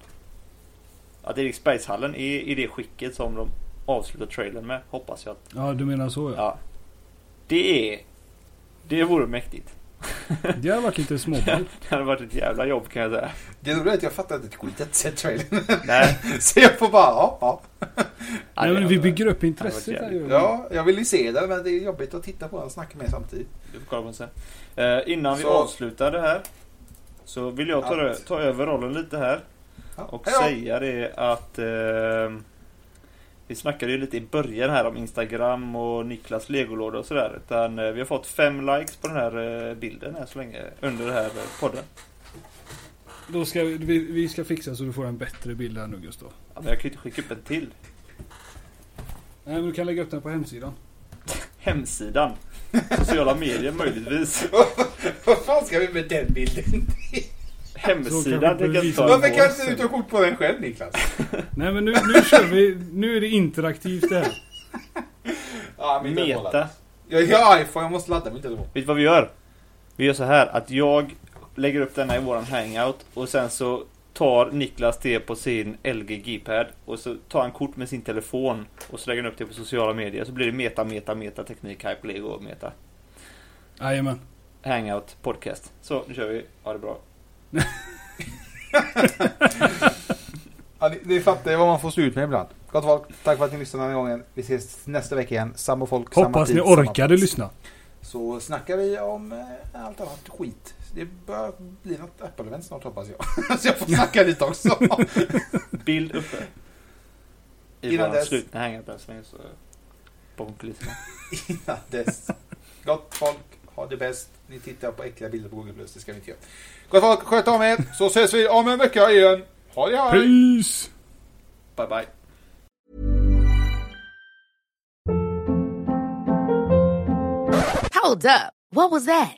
Att Eriksbergshallen är i det skicket som de avslutar trailern med. Hoppas jag att, Ja, du menar så ja. ja. Det är, det vore mäktigt. Det har varit lite småbarn. Det hade varit ett jävla jobb kan jag säga. Det roliga är att jag fattar inte ett skit att se trailern. Nej. Så jag får bara, ja, ja. Nej, men vi bygger upp det intresset hade här. Ja, jag vill ju se det men det är jobbigt att titta på den och snacka med samtidigt. Du får kolla på den sen. Eh, innan vi Så- avslutar det här. Så vill jag ta, ta över rollen lite här. Ja. Och Hej då. säga det att eh, vi snackade ju lite i början här om Instagram och Niklas legolåda och sådär. Utan eh, vi har fått fem likes på den här eh, bilden här så länge under den här eh, podden. Då ska vi, vi, vi ska fixa så du får en bättre bild här nu Gustav. Ja, men jag kan ju inte skicka upp en till. Nej, men du kan lägga upp den på hemsidan. Hemsidan. Sociala medier möjligtvis. Vad fan ska vi med den bilden? Kan Hemsidan tänker jag ta. Varför kan inte du ta kort på den själv Niklas? Nej men nu, nu kör vi. Nu är det interaktivt det här. Ja, min telefon Meta. laddas. Jag har iPhone, jag måste ladda min telefon. Vet du vad vi gör? Vi gör så här att jag lägger upp denna i våran hangout och sen så tar Niklas det på sin LG G-pad och så tar han kort med sin telefon och så lägger han upp det på sociala medier så blir det meta, meta, meta, teknik, hype, lego, meta. Jajamän. Hangout, podcast. Så, nu kör vi. Ha det bra. Ja, ni, ni fattar ju vad man får stå ut med ibland. Gott folk, tack för att ni lyssnade den här gången. Vi ses nästa vecka igen. Samma folk, samma Hoppas tid, ni orkade lyssna. Så snackar vi om eh, allt annat skit. Det bör bli något Apple-event snart hoppas jag. så jag får snacka lite också. Bild uppe. I Innan dess. slutna hangout än så kulisserna. Innan dess. Gott folk, ha det bäst. Ni tittar på äckliga bilder på Google+, det ska vi inte göra. Gott folk, sköt om er. Så ses vi om en vecka igen. Ha det hej! Peace! Bye bye. Hold up. What was that?